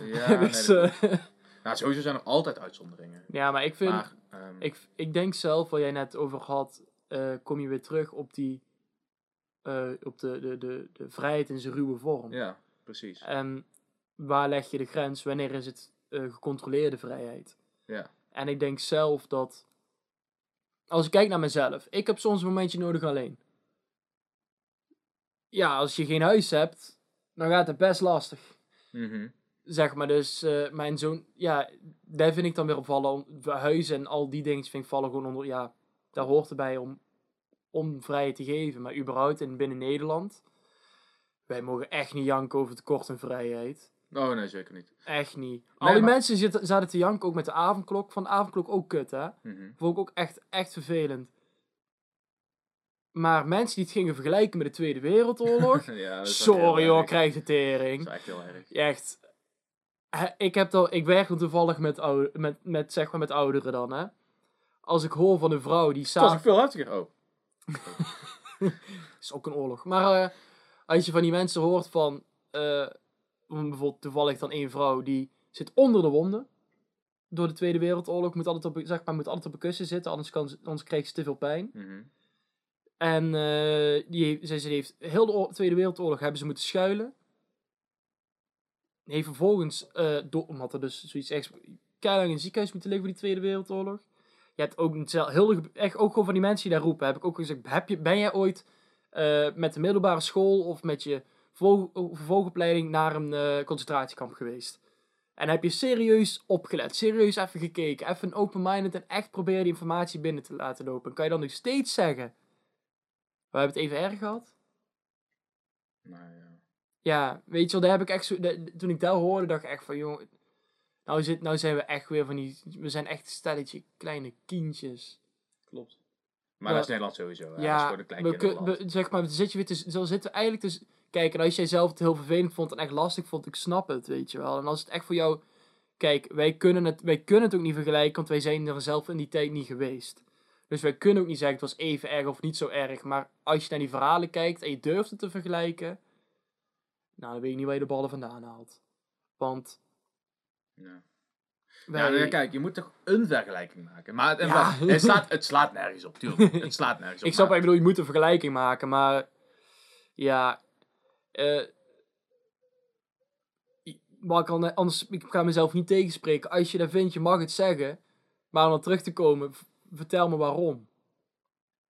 ja, nee, Dus, dat- eh, nou, sowieso zijn er altijd uitzonderingen. ja, maar ik vind. Maar, ehm, Ik, ik denk zelf, waar jij net over had, eh, kom je weer terug op die. eh, op de, de, de, de vrijheid in zijn ruwe vorm. ja, precies. En waar leg je de grens? Wanneer is het gecontroleerde vrijheid? Ja. En ik denk zelf dat. Als ik kijk naar mezelf, ik heb soms een momentje nodig alleen. Ja, als je geen huis hebt, dan gaat het best lastig. Mhm. Zeg maar, dus eh, mijn zoon, ja, daar vind ik dan weer opvallen. Om, huizen en al die dingen vind ik vallen gewoon onder, ja, daar hoort erbij om, om vrijheid te geven. Maar überhaupt in binnen Nederland, wij mogen echt niet janken over tekort aan vrijheid. Oh, nee, zeker niet. Echt niet. Al die maar- mensen zitten, zaten te janken ook met de avondklok. Van de avondklok ook kut, hè. Mhm. Vond ik ook echt, echt vervelend. Maar mensen die het gingen vergelijken met de Tweede Wereldoorlog. ja, dat is sorry hoor, krijg de Dat tering. is echt heel erg. Echt. Ik, heb dan, ik werk toevallig met, oude, met, met, zeg maar met ouderen dan, hè. Als ik hoor van een vrouw die Het was ook samen... veel heftiger. Oh. is ook een oorlog. Maar eh, als je van die mensen hoort van... eh, bijvoorbeeld toevallig dan één vrouw die zit onder de wonden. Door de Tweede Wereldoorlog. Moet altijd op, zeg maar, moet altijd op een kussen zitten, anders, kan anders krijgt ze te veel pijn. Mhm. En eh, die, ze, ze heeft heel de Tweede Wereldoorlog hebben ze moeten schuilen. Heeft vervolgens, door, omdat er dus zoiets echt keihard in het ziekenhuis moeten liggen voor die Tweede Wereldoorlog. Je hebt ook heel, echt ook gewoon van die mensen die daar roepen. Heb ik ook gezegd, heb je, ben jij ooit eh, met de middelbare school of met je vervolgopleiding naar een eh, concentratiekamp geweest? En heb je serieus opgelet, serieus even gekeken, even open-minded en echt proberen die informatie binnen te laten lopen. Kan je dan nog steeds zeggen, we hebben het even erg gehad? Nou ja. Ja, weet je wel, daar heb ik echt zo, de- toen ik dat hoorde, dacht ik echt van, joh, nou, zit, nou zijn we echt weer van die, we zijn echt een stelletje kleine kindjes. Klopt. Maar dat is Nederland sowieso. Hè? dat is ja, we, zeg maar, zit je weer zo zitten we eigenlijk dus, kijk, en als jij zelf het heel vervelend vond en echt lastig vond, ik snap het, weet je wel. En als het echt voor jou, kijk, wij kunnen het, wij kunnen het ook niet vergelijken, want wij zijn er zelf in die tijd niet geweest. Dus wij kunnen ook niet zeggen, het was even erg of niet zo erg, maar als je naar die verhalen kijkt en je durft het te vergelijken, nou, dan weet ik niet waar je de ballen vandaan haalt. Want Ja. wij... Ja, nou, kijk, je moet toch een vergelijking maken. Maar het, Ja. het, slaat, het slaat nergens op, tuurlijk. Het slaat nergens op. Ik snap maar- je bedoelt, je moet een vergelijking maken, maar ja, eh maar ik kan, anders, ik ga mezelf niet tegenspreken. Als je dat vindt, je mag het zeggen, maar om dan terug te komen, vertel me waarom.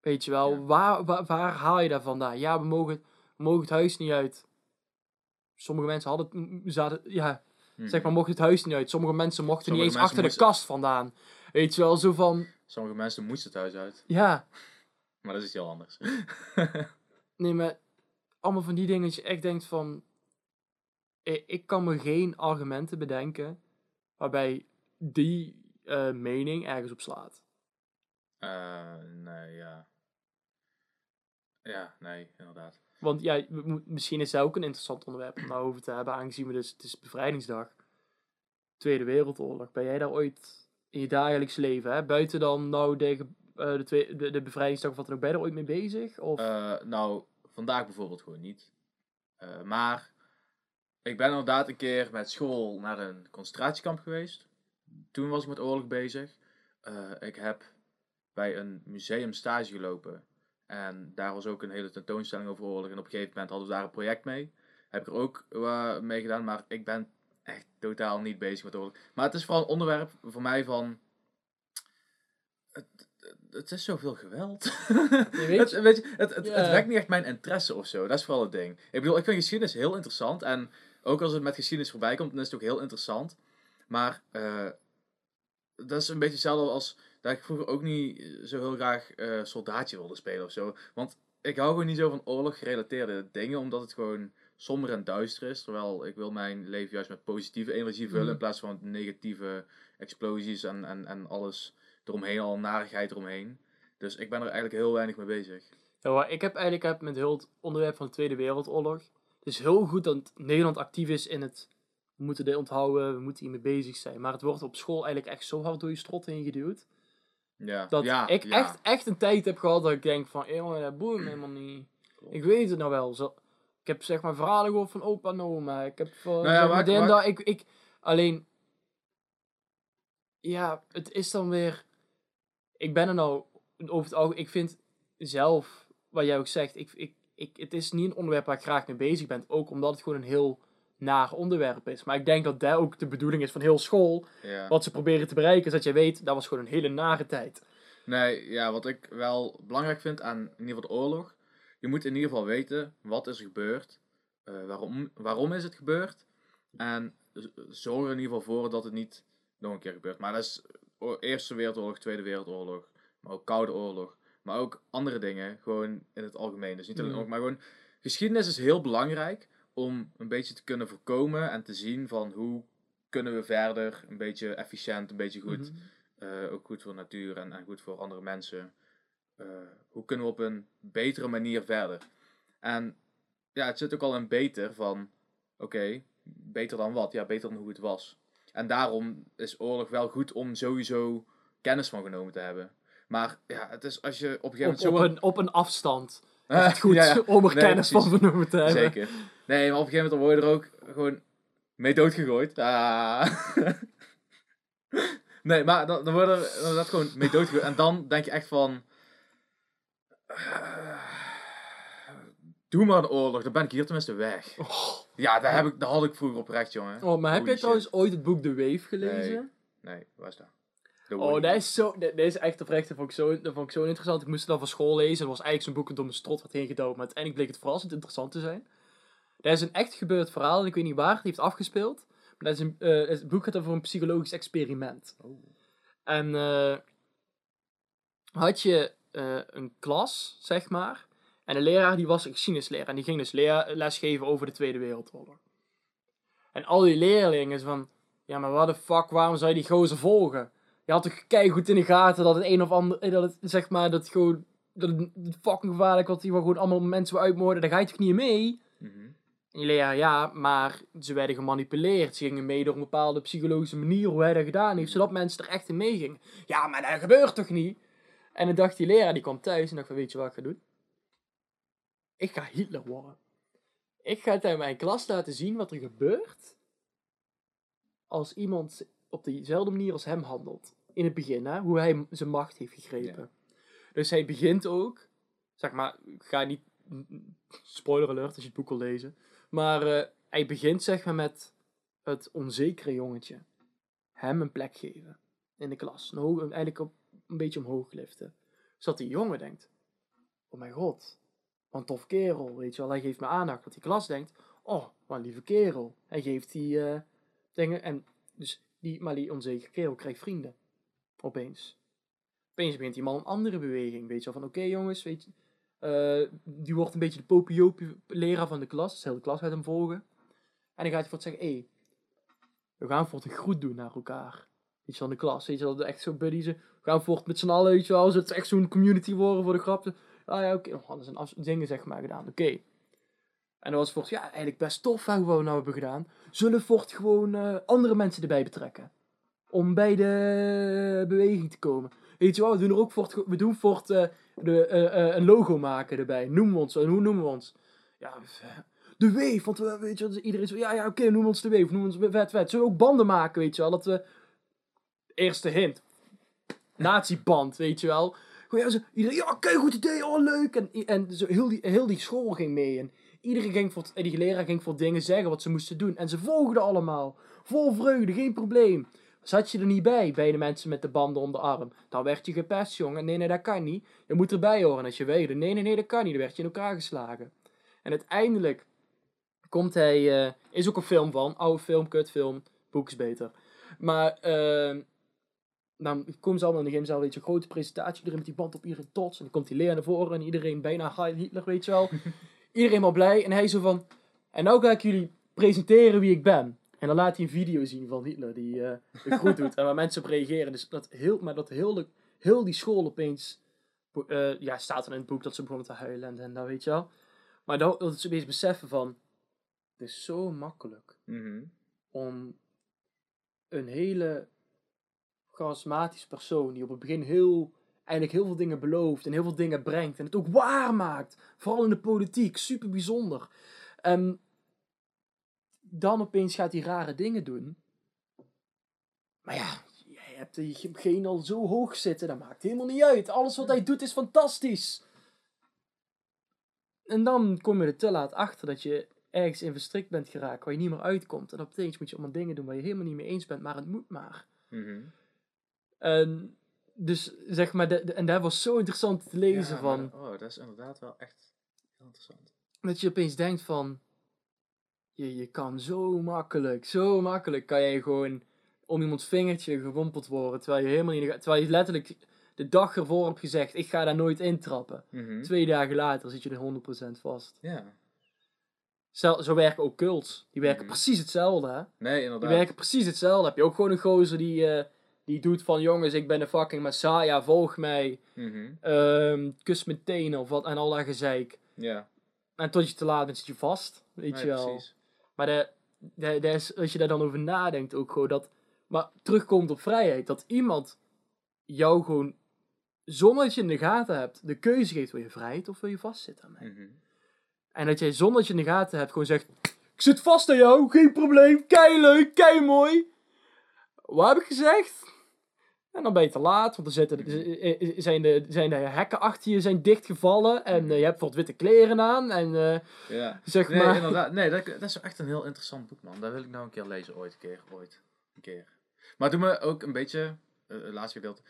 Weet je wel, Ja. waar, waar, waar haal je dat vandaan? Ja, we mogen, we mogen het huis niet uit. Sommige mensen hadden, zaten, ja, Mhm. zeg maar, mochten het huis niet uit. Sommige mensen mochten Sommige niet eens achter de kast vandaan. Weet je wel, zo van, Sommige mensen moesten het huis uit. ja, Maar dat is iets heel anders. Nee, maar allemaal van die dingen dat je echt denkt van... Ik, ik kan me geen argumenten bedenken waarbij die eh, mening ergens op slaat. Eh, nee, ja. Ja, nee, inderdaad. Want ja, misschien is dat ook een interessant onderwerp om daarover te hebben, aangezien we dus, het is bevrijdingsdag. Tweede Wereldoorlog. Ben jij daar ooit in je dagelijks leven, hè? buiten dan nou de, eh, de, de, de bevrijdingsdag of wat dan ook, ben je er ooit mee bezig? Of? Eh, nou, vandaag bijvoorbeeld gewoon niet. Eh, maar ik ben inderdaad een keer met school naar een concentratiekamp geweest. Toen was ik met oorlog bezig. Eh, ik heb bij een museum stage gelopen. En daar was ook een hele tentoonstelling over oorlog. En op een gegeven moment hadden we daar een project mee. Heb ik er ook mee gedaan. Maar ik ben echt totaal niet bezig met oorlog. Maar het is vooral een onderwerp voor mij van... Het, het is zoveel geweld. weet het, je- weet je, het, het, het wekt niet echt mijn interesse of zo. Dat is vooral het ding. Ik bedoel, ik vind geschiedenis heel interessant. En ook als het met geschiedenis voorbij komt, dan is het ook heel interessant. Maar eh, dat is een beetje hetzelfde als dat ik vroeger ook niet zo heel graag eh, soldaatje wilde spelen of zo. Want ik hou gewoon niet zo van oorlog gerelateerde dingen, omdat het gewoon somber en duister is. Terwijl ik wil mijn leven juist met positieve energie vullen Mhm. in plaats van negatieve explosies en, en, en alles eromheen, al narigheid eromheen. Dus ik ben er eigenlijk heel weinig mee bezig. Ja, maar ik heb eigenlijk heb met heel het onderwerp van de Tweede Wereldoorlog. Het is heel goed dat Nederland actief is in het. We moeten dit onthouden, we moeten hiermee bezig zijn. Maar het wordt op school eigenlijk echt zo hard door je strot heen geduwd. Ja, Dat ja, ik ja. echt, echt een tijd heb gehad dat ik denk van, "Eh, jongen, dat boeit helemaal niet. Klopt. Ik weet het nou wel. Zo, ik heb zeg maar verhalen gehoord van opa en oma. Ik heb uh, Nou ja, dat. Ik, ik, alleen, ja, het is dan weer... Ik ben er nou over het algemeen... Ik vind zelf, wat jij ook zegt, ik, ik, ik, het is niet een onderwerp waar ik graag mee bezig ben. Ook omdat het gewoon een heel naar onderwerp is. Maar ik denk dat dat ook de bedoeling is van heel school. Ja. Wat ze proberen te bereiken, is dat je weet, dat was gewoon een hele nare tijd. Nee, ja, wat ik wel belangrijk vind aan in ieder geval de oorlog. Je moet in ieder geval weten wat is er gebeurd. eh, waarom, waarom is het gebeurd? En zorg er in ieder geval voor dat het niet nog een keer gebeurt. Maar dat is Eerste Wereldoorlog, Tweede Wereldoorlog. Maar ook Koude Oorlog. Maar ook andere dingen, gewoon in het algemeen. Dus niet alleen Mm. oorlog, maar gewoon... Geschiedenis is heel belangrijk om een beetje te kunnen voorkomen en te zien van hoe kunnen we verder een beetje efficiënt, een beetje goed Mhm. eh, ook goed voor natuur en, en goed voor andere mensen. Eh, hoe kunnen we op een betere manier verder? En ja, het zit ook al in beter van, oké, beter dan wat? Ja, beter dan hoe het was. En daarom is oorlog wel goed om sowieso kennis van genomen te hebben. Maar ja, het is als je op een gegeven moment op, zo... een, op een afstand. Is het goed ja, ja, om er Nee, kennis van vernomen te hebben. Zeker. Nee, maar op een gegeven moment dan word je er ook gewoon mee doodgegooid. Ah. nee, maar dan, dan word je er inderdaad gewoon mee doodgegooid. En dan denk je echt van... doe maar een oorlog, dan ben ik hier tenminste weg. Oh, Ja, daar, heb ik, daar had ik vroeger oprecht, jongen. oh, maar heb Holy jij trouwens shit. ooit het boek The Wave gelezen? Nee, waar is dat? The Oh, dat is, zo, dat, dat is echt oprecht. Dat vond, ik zo, dat vond ik zo interessant. Ik moest het dan van school lezen. Dat was eigenlijk zo'n boek dat door mijn strot werd heen gedouwd. Maar uiteindelijk bleek het verrassend interessant te zijn. Dat is een echt gebeurd verhaal. En ik weet niet waar het heeft afgespeeld. Maar dat is een, eh, het boek gaat over een psychologisch experiment. Oh. En eh, had je eh, een klas, zeg maar. En de leraar die was een geschiedenisleraar. En die ging dus lesgeven over de Tweede Wereldoorlog. En al die leerlingen van... Ja, maar wat de fuck, waarom zou je die gozer volgen? Je had toch goed in de gaten dat het een of ander... eh, Dat het, zeg maar, dat het gewoon... Dat het fucking gevaarlijk was. Die gewoon allemaal mensen uitmoorden. Daar ga je toch niet mee? Mhm. En die leraar, ja, maar ze werden gemanipuleerd. Ze gingen mee door een bepaalde psychologische manier hoe hij dat gedaan heeft, zodat mensen er echt in meegingen. Ja, maar dat gebeurt toch niet? En dan dacht die leraar, die kwam thuis en dacht van, weet je wat ik ga doen? Ik ga Hitler worden. Ik ga het aan mijn klas laten zien wat er gebeurt als iemand op dezelfde manier als hem handelt. In het begin, hè? hoe hij zijn macht heeft gegrepen. Dus hij begint ook, zeg maar, ik ga niet, spoiler alert als je het boek wil lezen. Maar eh, hij begint zeg maar met het onzekere jongetje. Hem een plek geven in de klas. Hoog, eigenlijk op, een beetje omhoog liften. Zodat die jongen denkt, oh mijn god, een tof kerel, weet je wel. Hij geeft me aandacht. Dat die klas denkt, oh, wat lieve kerel. Hij geeft die eh, dingen. En dus die, maar die onzekere kerel krijgt vrienden. Opeens. Opeens begint die man een andere beweging. Weet je wel, van oké jongens, weet je. eh, die wordt een beetje de popiopie leraar van de klas. Dus klas gaat hem volgen. En dan gaat hij voor het zeggen, hé, hey, we gaan voor het een groet doen naar elkaar. Iets van de klas, weet je wel, echt zo buddies. We gaan voor het met z'n allen, weet je wel, het echt zo'n community worden voor de grapte. Ah ja, oké, we hadden zijn af- dingen zeg maar gedaan, oké. En dat was Ford, ja, eigenlijk best tof hoe we nou hebben gedaan. Zullen Ford gewoon eh, andere mensen erbij betrekken? Om bij de beweging te komen. Weet je wel, we doen er ook Ford, we doen Ford eh, de, eh, een logo maken erbij. Noemen we ons, en hoe noemen we ons? Ja, de Wave, want we, weet je wel, iedereen zo, ja, ja, oké, noemen we ons de Wave, noemen we ons vet, vet. Zullen we ook banden maken, weet je wel, dat we... Eerste hint. Nazi-band, weet je wel. Ja, iedereen, ja, oké, goed idee, oh, leuk. En, en zo, heel, die, heel die school ging mee en iedereen ging voor, en die leraar ging voor dingen zeggen wat ze moesten doen. En ze volgden allemaal. Vol vreugde, geen probleem. Zat je er niet bij, bij de mensen met de banden om de arm, dan werd je gepest, jongen. Nee, nee, dat kan niet. Je moet erbij horen als je weet. Nee, nee, nee, dat kan niet. Dan werd je in elkaar geslagen. En uiteindelijk komt hij, eh, is ook een film van, oude film, kutfilm, boek is beter. Maar, eh, dan komen ze allemaal in de gymzaal, weet je, een grote presentatie, iedereen met die band op iedereen trots. En dan komt die leer naar voren en iedereen bijna Heil Hitler, weet je wel. iedereen maar blij. En hij zo van, en nou ga ik jullie presenteren wie ik ben. En dan laat hij een video zien van Hitler die eh het goed doet en waar mensen op reageren. Dus dat heel, maar dat heel, de, heel die school opeens, eh, ja, staat er in het boek dat ze begonnen te huilen en, en dat weet je wel. Maar dat, dat ze opeens beseffen van, het is zo makkelijk Mhm. om een hele charismatische persoon die op het begin heel, eigenlijk heel veel dingen belooft en heel veel dingen brengt en het ook waar maakt, vooral in de politiek, super bijzonder. En dan opeens gaat hij rare dingen doen. Maar ja, jij hebt diegene al zo hoog zitten, dat maakt helemaal niet uit. Alles wat hij doet is fantastisch. En dan kom je er te laat achter dat je ergens in verstrikt bent geraakt waar je niet meer uitkomt. En betekent moet je allemaal dingen doen waar je helemaal niet mee eens bent, maar het moet maar. Mhm. En dus zeg maar, de, de- en dat was zo interessant te lezen Ja, van, maar- oh, dat is inderdaad wel echt heel interessant. dat je opeens denkt van, je, je kan zo makkelijk, zo makkelijk kan jij gewoon om iemands vingertje gerompeld worden, terwijl je helemaal niet, terwijl je letterlijk de dag ervoor hebt gezegd, ik ga daar nooit intrappen. Mhm. Twee dagen later zit je er 100% vast. Ja. Zo, zo werken ook cults. Die werken Mhm. precies hetzelfde, hè? Nee, Die inderdaad. werken precies hetzelfde. Heb je ook gewoon een gozer die, eh, die doet van, jongens, ik ben de fucking Messiah, volg mij. Mhm. Ehm, kus mijn tenen of wat en al dat gezeik. Ja, En tot je te laat bent, zit je vast. Weet nee, je wel. precies. Maar de, de, de is, als je daar dan over nadenkt, ook gewoon dat. Maar terugkomt op vrijheid. Dat iemand jou gewoon, zonder dat je in de gaten hebt, de keuze geeft: wil je vrijheid of wil je vastzitten aan mij? Mhm. En dat jij zonder dat je in de gaten hebt, gewoon zegt: Ik zit vast aan jou, geen probleem, kei leuk, kei mooi. Wat heb ik gezegd? En dan ben je te laat, want er zitten, z- zijn, de, zijn de hekken achter je zijn dichtgevallen. En eh, je hebt wat witte kleren aan. En eh, Ja. zeg Nee, maar. inderdaad. Nee, dat, dat is echt een heel interessant boek, man. Dat wil ik nou een keer lezen, ooit een keer. Ooit. Een keer. Maar doe me ook een beetje, eh, het laatste gedeelte,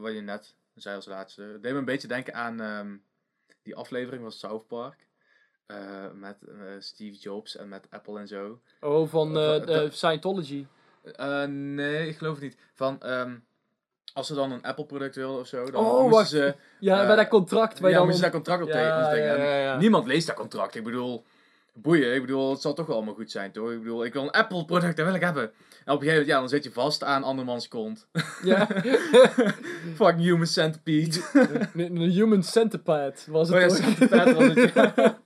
wat je net zei als laatste, deed me een beetje denken aan ehm, die aflevering van South Park. met Steve Jobs en met Apple en zo. Oh, van Van- de Scientology. Nee, ik geloof het niet. Van, ehm, als ze dan een Apple product wilden of zo, dan Oh, moesten ze... Ja, Eh, bij dat contract. Waar ja, je dan moesten om- daar contract op Ja, tekenen. ja, ja, ja. Niemand leest dat contract. Ik bedoel, boeien. Ik bedoel, het zal toch wel allemaal goed zijn, toch? Ik bedoel, ik wil een Apple product, dat wil ik hebben. En op een gegeven moment, ja, dan zit je vast aan andermans kont. Ja. Fucking human centipede. Een human centipede was het Oh ja, centipede was het, ja.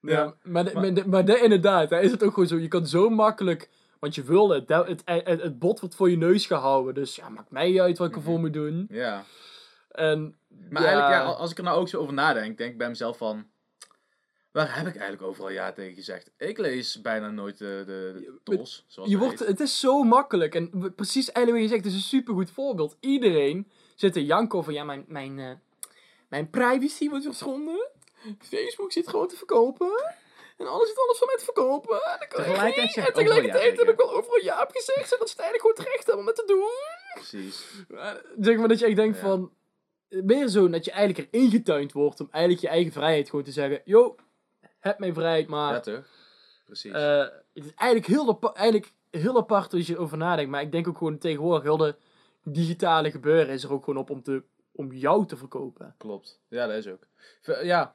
Ja, maar, maar- maar, maar de- inderdaad, daar is het ook gewoon zo. Je kan zo makkelijk, want je wil het. Het, het, bot wordt voor je neus gehouden. Dus ja, maakt mij uit wat ik ervoor Mhm. moet doen. Ja. En, Maar ja, eigenlijk, ja, als ik er nou ook zo over nadenk, denk ik bij mezelf van... Waar heb ik eigenlijk overal ja tegen gezegd? Ik lees bijna nooit de, de, de TOS, zoals je wordt, heet. het is zo makkelijk. En precies eigenlijk wat je zegt, het is een supergoed voorbeeld. Iedereen zit te janken over, ja, mijn, mijn, eh, mijn privacy wordt geschonden. Facebook zit gewoon te verkopen. En alles zit alles van mij te verkopen. En, dan kan ik Tegelijkertijd en ik ja tegelijkertijd heb ik wel overal ja op gezegd. Zodat ze het eigenlijk gewoon terecht hebben om het te doen. Precies. Eh, Zeg maar dat je echt denkt Ja. van... Meer zo dat je eigenlijk erin getuind wordt om eigenlijk je eigen vrijheid gewoon te zeggen... Yo, heb mijn vrijheid maar. Ja, toch? Precies. Eh, het is eigenlijk heel, eigenlijk heel apart als je erover nadenkt. Maar ik denk ook gewoon tegenwoordig heel de digitale gebeuren is er ook gewoon op om, te, om jou te verkopen. Klopt. Ja, dat is ook. Ja,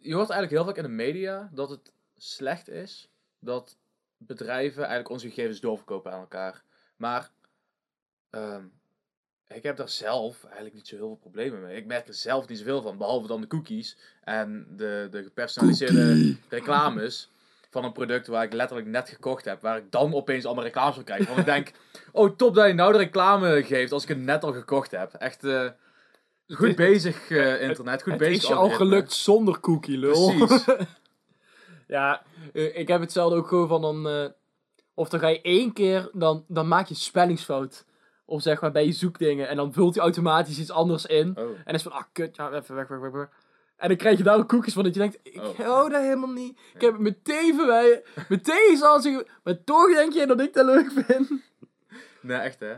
je hoort eigenlijk heel vaak in de media dat het slecht is dat bedrijven eigenlijk onze gegevens doorverkopen aan elkaar. Maar ehm, Ik heb daar zelf eigenlijk niet zo heel veel problemen mee. Ik merk er zelf niet zoveel van, behalve dan de cookies en de, de gepersonaliseerde reclames van een product waar ik letterlijk net gekocht heb, waar ik dan opeens allemaal reclames van krijg. Want ik denk, oh top dat je nou de reclame geeft als ik het net al gekocht heb. Echt eh, goed bezig eh, internet, goed het bezig is je al gelukt zonder cookie, lul. Precies. ja, eh, ik heb hetzelfde ook gewoon van dan... eh, of dan ga je één keer, dan, dan maak je spellingsfout. Of zeg maar bij je zoekdingen. En dan vult hij automatisch iets anders in. Oh. En dan is van, ah kut, ja, even weg, weg, weg, weg. En dan krijg je daar ook cookies van dat je denkt, ik Oh. hou dat helemaal niet. Ik heb het meteen verwijderd. Meteen is alles Maar toch denk je dat ik dat leuk vind. Nee, echt hè.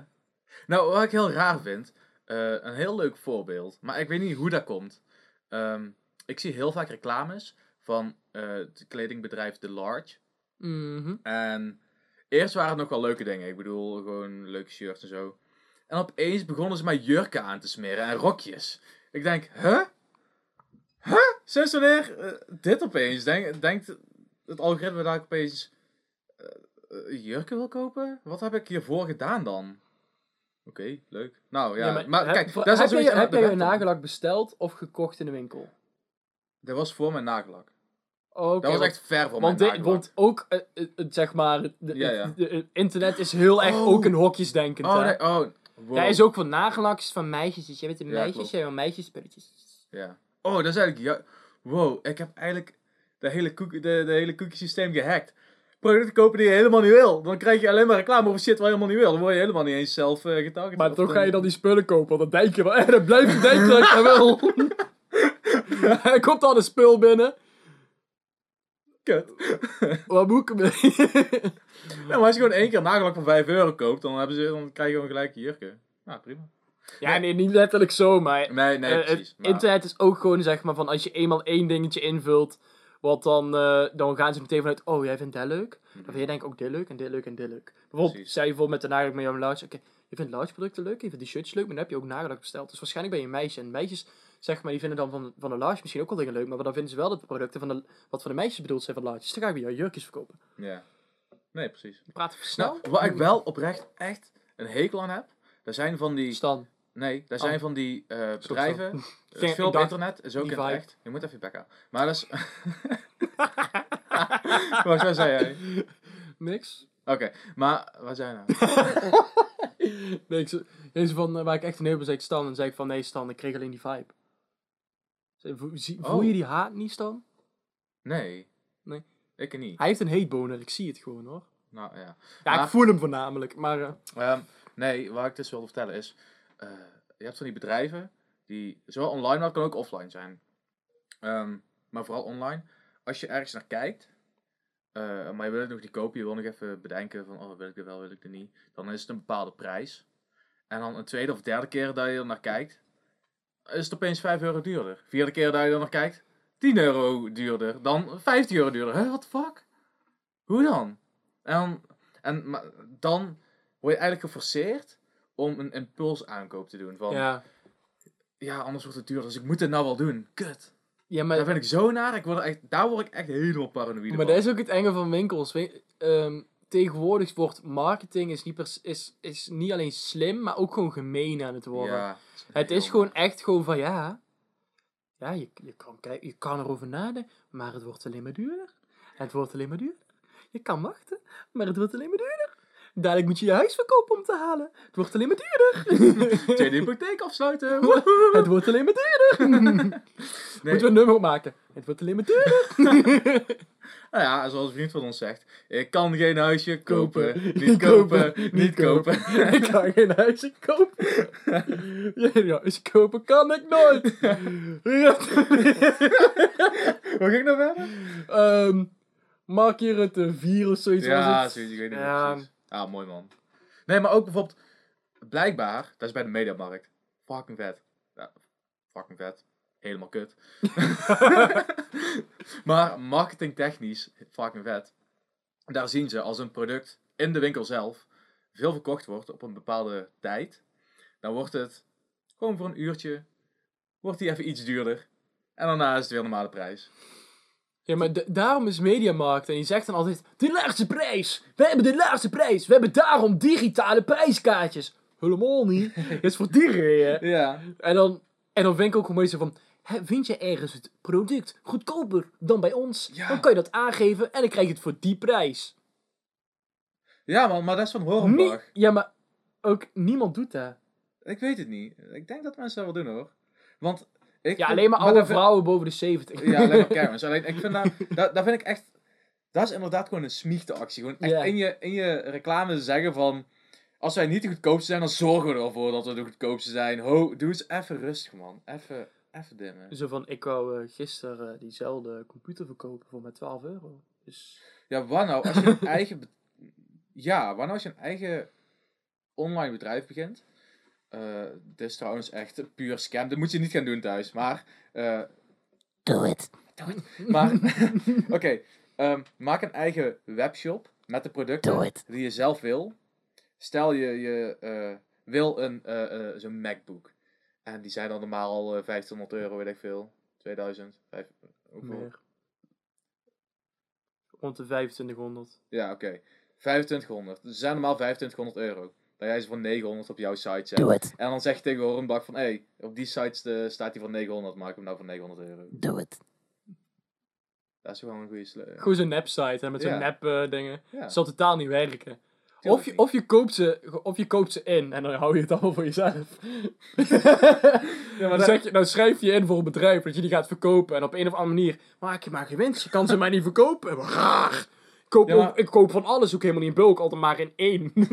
Nou, wat ik heel raar vind, eh, een heel leuk voorbeeld, maar ik weet niet hoe dat komt. Ehm, ik zie heel vaak reclames van eh, het kledingbedrijf The Large. Mhm. En eerst waren het nog wel leuke dingen. Ik bedoel, gewoon leuke shirts en zo. En opeens begonnen ze mij jurken aan te smeren en rokjes. Ik denk, huh? Huh? Sinds wanneer eh, dit opeens? Denk, denkt het algoritme dat ik opeens eh, jurken wil kopen? Wat heb ik hiervoor gedaan dan? Oké, leuk. Nou ja, maar, heb, kijk, heb, je, heb een web- nagellak besteld of gekocht in de winkel? Dat was voor mijn nagellak. Oh, Dat was echt ver van Want, mijn dit, want ook, eh, eh, het, zeg maar, de- Ja, ja. de- het internet is heel erg Oh. ook een hokjesdenkend. Oh, hè? nee, oh. wow. Ja, is ook van nagellak is van meisjes. Jij bent een Ja, meisjes, jij bent meisjespelletjes. Ja. Oh, dat is eigenlijk... Ja, wow, ik heb eigenlijk de hele, koek, de, de hele cookie systeem gehackt. Producten kopen die je helemaal niet wil. Dan krijg je alleen maar reclame over shit waar je helemaal niet wil. Dan word je helemaal niet eens zelf eh getarget. Maar toch ga je dan die spullen kopen, want dan denk je wel, eh, dan blijf je denken dat ik dat wil. Er komt dan een spul binnen. Kut. Wat moet ik ermee? Ja, maar als je gewoon één keer een nagellak van 5 euro koopt, dan, hebben ze, dan krijg je gewoon gelijk een jurken. Nou, prima. ja, nee, niet letterlijk zo, maar Nee, nee, eh, precies. het Maar- internet is ook gewoon, zeg maar, van als je eenmaal één dingetje invult, wat dan, eh, dan gaan ze meteen vanuit, oh, jij vindt dat leuk? Dan vind jij denk ik ook dit leuk en dit leuk en dit leuk. Bijvoorbeeld, Precies. zei je bijvoorbeeld met de nagellak met jouw large, oké, je vindt large producten leuk, je vindt die shirtjes leuk, maar dan heb je ook nagellak besteld. Dus waarschijnlijk ben je een meisje. En meisjes, zeg maar, die vinden dan van, van de large misschien ook wel dingen leuk, maar dan vinden ze wel dat de producten van de, wat van de meisjes bedoeld zijn van large. Dus dan ga ik weer jouw jurkjes verkopen. Ja. Nee, precies. Praat even snel. Nou, waar ik wel oprecht echt een hekel aan heb, er zijn van die... Stan. Nee, daar Oh. zijn van die eh, bedrijven. Is veel op internet, is ook in het echt. Je moet even je bek. Maar dat is... Wat zei jij? Niks. Oké, maar wat zei je nou? Nee, ik, zo- deze van, eh, waar ik echt een heel zei ik Stan. En zei ik van, nee Stan, ik kreeg alleen die vibe. Voel, Oh. je die haat niet, Stan? Nee. Nee. Ik niet. Hij heeft een hateboner, ik zie het gewoon hoor. Nou ja. Ja, Maar- ik voel hem voornamelijk, maar... eh, Ehm, nee, wat ik dus wilde vertellen is... eh, je hebt van die bedrijven die zowel online, maar het kan ook offline zijn. Ehm, maar vooral online. Als je ergens naar kijkt, eh, maar je wil het nog niet kopen, je wil nog even bedenken van, oh, wil ik dit wel, wil ik dit niet. Dan is het een bepaalde prijs. En dan een tweede of derde keer dat je er naar kijkt, is het opeens 5 euro duurder. Vierde keer dat je er naar kijkt, 10 euro duurder. Dan 15 euro duurder. Huh, what the fuck? Hoe dan? En, dan- en maar dan word je eigenlijk geforceerd om een impulsaankoop te doen. Van, ja. ja. anders wordt het duurder, dus ik moet het nou wel doen. Kut. Ja, maar, Daar ben ik zo naar. Ik word echt, daar word ik echt helemaal paranoïde maar van. dat is ook het enge van winkels. We- ehm, tegenwoordig wordt marketing is niet, pers- is, is niet alleen slim, maar ook gewoon gemeen aan het worden. Ja, Het is gewoon echt gewoon van ja. Ja, je, je, kan, je kan erover nadenken, maar het wordt alleen maar duurder. Het wordt alleen maar duurder. Je kan wachten, maar het wordt alleen maar duurder. Dadelijk moet je je huis verkopen om te halen. Het wordt alleen maar duurder. Tweede hypotheek afsluiten. het wordt alleen maar duurder. Nee. Moeten we een nummer maken? Het wordt alleen maar duurder. Nou ja, zoals een vriend van ons zegt. Ik kan geen huisje kopen. Kopen, Niet kopen. Niet kopen. ik kan geen huisje kopen. Geen huisje kopen kan ik nooit. Hoe ging ik nou verder? Ehm Mark hier het 4 of zoiets Ja, zoiets. Ik weet niet Ja. precies. Ah, mooi man. Nee, maar ook bijvoorbeeld... Blijkbaar, dat is bij de Mediamarkt. Fucking vet. Ja, fucking vet. Helemaal kut. maar marketingtechnisch, fucking vet. Daar zien ze als een product in de winkel zelf veel verkocht wordt op een bepaalde tijd. Dan wordt het gewoon voor een uurtje, wordt die even iets duurder. En daarna is het weer normale prijs. Ja, maar daarom is Mediamarkt en die zegt dan altijd: de laagste prijs. We hebben de laagste prijs. We hebben daarom digitale prijskaartjes. helemaal niet. Dit is voor die reden. Ja. En dan, en dan vind ik ook gewoon zo van, vind je ergens het product goedkoper dan bij ons? Ja. Dan kan je dat aangeven en dan krijg je het voor die prijs. Ja, man, maar dat is van Nie- Hornbach. ja, maar ook niemand doet dat. Ik weet het niet. Ik denk dat mensen dat wel doen, hoor. Want ik Ja, vind- alleen maar oude vind- vrouwen boven de 70. Ja, alleen maar Karens. Alleen, ik vind dat, dat, dat vind ik echt... Dat is inderdaad gewoon een smiegte actie. Gewoon echt in, je, in je reclame zeggen van... Als wij niet de goedkoopste zijn, dan zorgen we ervoor dat we de goedkoopste zijn. Ho, doe eens even rustig, man. Even, even dimmen. Zo van, ik wou eh, gisteren eh, diezelfde computer verkopen voor maar 12 euro. Dus, Ja, nou als je een eigen... Ja, nou als je een eigen online bedrijf begint? Eh dit is trouwens echt puur scam. Dat moet je niet gaan doen thuis, maar... eh, Do it. Maar, oké, ehm, maak een eigen webshop met de Doe producten het. die je zelf wil. Stel je, je eh, wil een eh, eh, zo'n MacBook. En die zijn dan normaal al eh, 1500 euro, weet ik veel. 2000, vijf, hoeveel? Meer. Rond de 2500. Ja, oké. 2500. Dus ze zijn normaal 2500 euro. Dat jij ze voor 900 op jouw site zet. Do it. En dan zeg je tegen Hornbach van, hé, hey, op die site eh, staat hij voor 900, maak hem nou voor 900 euro. Do it. Dat is gewoon een goede sleur. Gewoon zo'n nep-site hè, met zo'n Ja. nep eh, dingen. Ja, zal totaal niet werken. Of je, of, je koopt ze, of je koopt ze in en dan hou je het allemaal voor jezelf. Ja, dan, zeg je, dan schrijf je in voor een bedrijf dat je die gaat verkopen. En op een of andere manier maak je maar geen winst. Je kan ze maar niet verkopen. Maar raar. Ik koop, Ja, maar- ook- ik koop van alles ook helemaal niet in bulk. Altijd maar in één.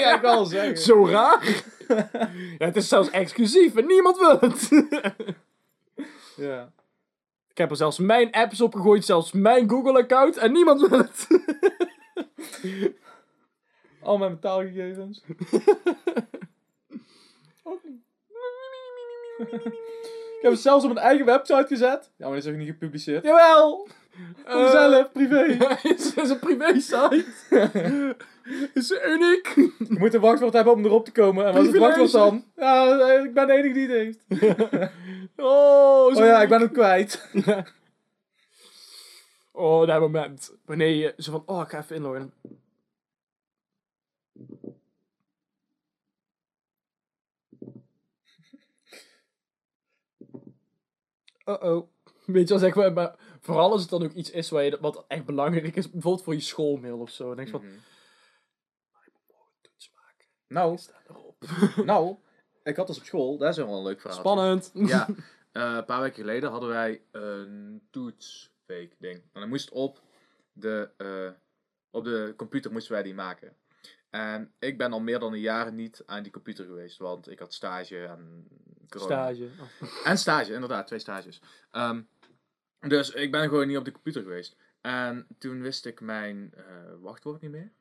ja, ik wil zeggen. Zo raar. ja, het is zelfs exclusief en niemand wil het. Ja. ik heb er zelfs mijn apps op gegooid. Zelfs mijn Google-account. En niemand wil het. Al mijn betaalgegevens. Ik heb het zelfs op mijn eigen website gezet. Ja, maar dat is ook niet gepubliceerd. Jawel. Voor mezelf, privé. Ja, het is een privé-site. Het is uniek. Je moet een wachtwoord hebben om erop te komen. En wat is het wachtwoord dan? Ja, eh, ik ben de enige die het heeft. Oh, zo Oh ja, ik ben hem kwijt. Oh, dat moment. Wanneer je zo van, oh, ik ga even inloggen. Uh-oh. Weet je wel, zeg maar, maar vooral als het dan ook iets is waar je, wat echt belangrijk is, bijvoorbeeld voor je schoolmail of zo. Dan denk je van, Mhm. toets maken. Nou, nou, ik had dus op school, dat is wel een leuk verhaal. Spannend. Ja, eh, een paar weken geleden hadden wij een toetsweek ding. En dan moest op de, eh, op de computer moesten wij die maken. En ik ben al meer dan een jaar niet aan die computer geweest, want ik had stage en corona. Stage. Oh. En stage, inderdaad, twee stages. Ehm, dus ik ben gewoon niet op de computer geweest. En toen wist ik mijn eh, wachtwoord niet meer.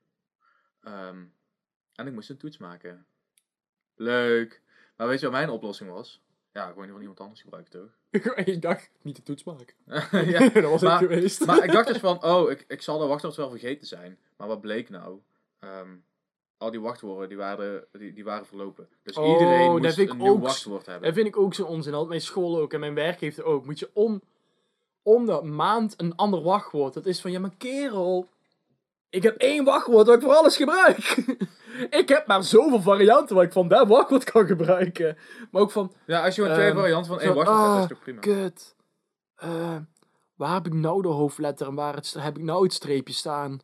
Ehm, en ik moest een toets maken. Leuk. Maar weet je wat mijn oplossing was? Ja, gewoon van iemand anders gebruiken, toch? ik dacht, niet de toets maken. ja, dat was maar- ik geweest. maar ik dacht dus van, oh, ik, ik zal de wachtwoord wel vergeten zijn. Maar wat bleek nou? Ehm, al die wachtwoorden, die waren, die, die waren verlopen. Dus Oh, iedereen dat moest vind ik een nieuw ook wachtwoord hebben. Dat vind ik ook zo'n onzin. Altijd mijn school ook en mijn werk heeft het ook. Moet je om, om de maand een ander wachtwoord. Dat is van, ja maar kerel, ik heb één wachtwoord dat ik voor alles gebruik. ik heb maar zoveel varianten waar ik van dat wachtwoord kan gebruiken. Maar ook van, Ja, als je gewoon twee Ehm, varianten van één zo, wachtwoord hebt, ah, is toch prima. kut. Eh, waar heb ik nou de hoofdletter en waar het, heb ik nou het streepje staan?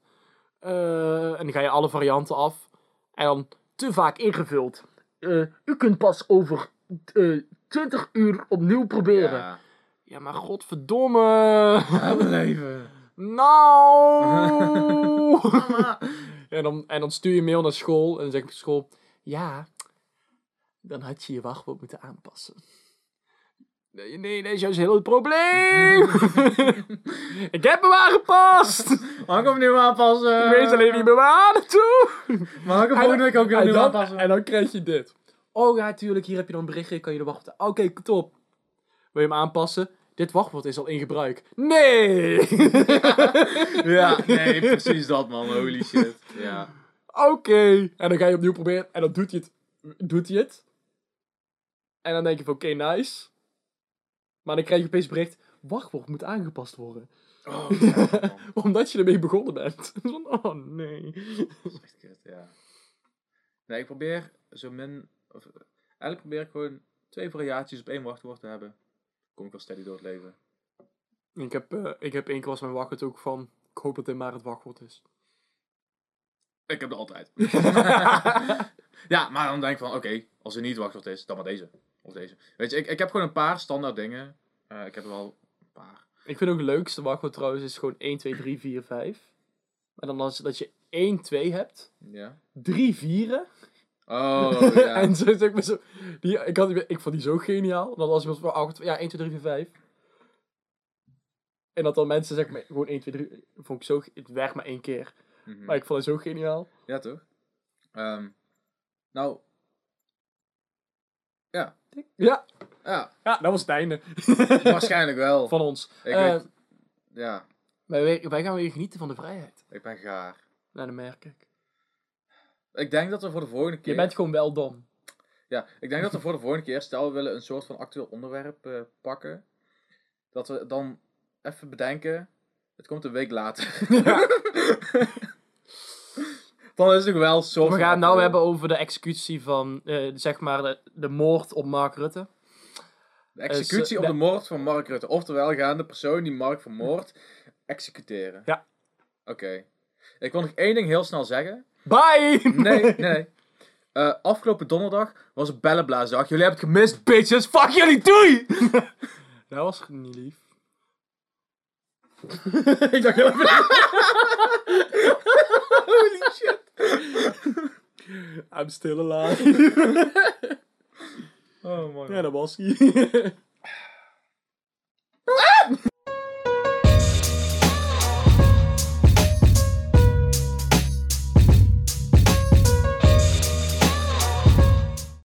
Eh, en dan ga je alle varianten af. En dan te vaak ingevuld. Eh, u kunt pas over eh 20 uur opnieuw proberen. Ja, Ja. maar godverdomme. Ja, leven. Nou. en, dan, en dan stuur je mail naar school. En dan zegt de school: Ja, dan had je je wachtwoord moeten aanpassen. Nee, nee, dat is juist heel het probleem. ik heb hem aangepast. Mag ik hem nu aanpassen? Ik weet alleen niet meer waar naartoe. Mag ik hem volgende week ook weer en, nu dan, aanpassen? en dan krijg je dit. Oh ja, tuurlijk, hier heb je dan een berichtje, kan je de wachtwoord... Oké, top. Wil je hem aanpassen? Dit wachtwoord is al in gebruik. Nee! Ja, nee, precies dat man. Holy shit. Ja. Oké. En dan ga je opnieuw proberen en dan doet hij het. Doet hij het. En dan denk je van oké, nice. Maar dan krijg je opeens bericht, wachtwoord moet aangepast worden. Oh, ja. Omdat je ermee begonnen bent. Oh nee. Dat is echt kut, ja. Nee, ik probeer zo min... Of, eigenlijk probeer ik gewoon twee variaties op één wachtwoord te hebben. Kom ik wel steady door het leven. Ik heb, eh, ik heb één keer was mijn wachtwoord ook van, ik hoop dat dit maar het wachtwoord is. Ik heb er altijd. ja, maar dan denk ik van, oké, als er niet wachtwoord is, dan maar deze. Of deze. Weet je, ik, ik heb gewoon een paar standaard dingen. Eh, ik heb er wel een paar. Ik vind ook het leukste wachtwoord trouwens is gewoon 1, 2, 3, 4, 5. Maar dan als dat je 1, 2 hebt, Ja. 3 vieren. Oh, ja. en zo zeg maar zo. Die, ik, had, die- ik vond die zo geniaal. Dan ik wel acht, ja, 1, 2, 3, 4, 5. En dat dan mensen zeg maar gewoon 1, 2, 3. Vond ik zo. Het werkt maar één keer. Mhm. Maar ik vond het zo geniaal. Ja, toch? Ehm, nou. Ja. Ja, Ja, ja dat was het einde. waarschijnlijk wel. Van ons. Ik Eh, weet, ja, wij, wij- wij gaan weer genieten van de vrijheid. ik ben gaar. Nou, dat merk ik. Ik denk dat we voor de volgende keer... Je bent gewoon wel dom. Ja, ik denk dat we voor de volgende keer, stel we willen een soort van actueel onderwerp eh, pakken, dat we dan even bedenken, het komt een week later. dan is het wel soort We gaan het nou actueel. hebben over de executie van, eh, zeg maar, de, de moord op Mark Rutte. De executie Eh, op de- de moord van Mark Rutte. Oftewel, gaan de persoon die Mark vermoordt executeren. Ja. Oké. Ik wil nog één ding heel snel zeggen. Bye! Nee, nee. Eh, afgelopen donderdag was een bellenblaasdag. Jullie hebben het gemist, bitches. Fuck jullie, doei! Dat was niet lief. ik dacht heel even... Holy shit. I'm still alive. Oh man. ja, dat was hij.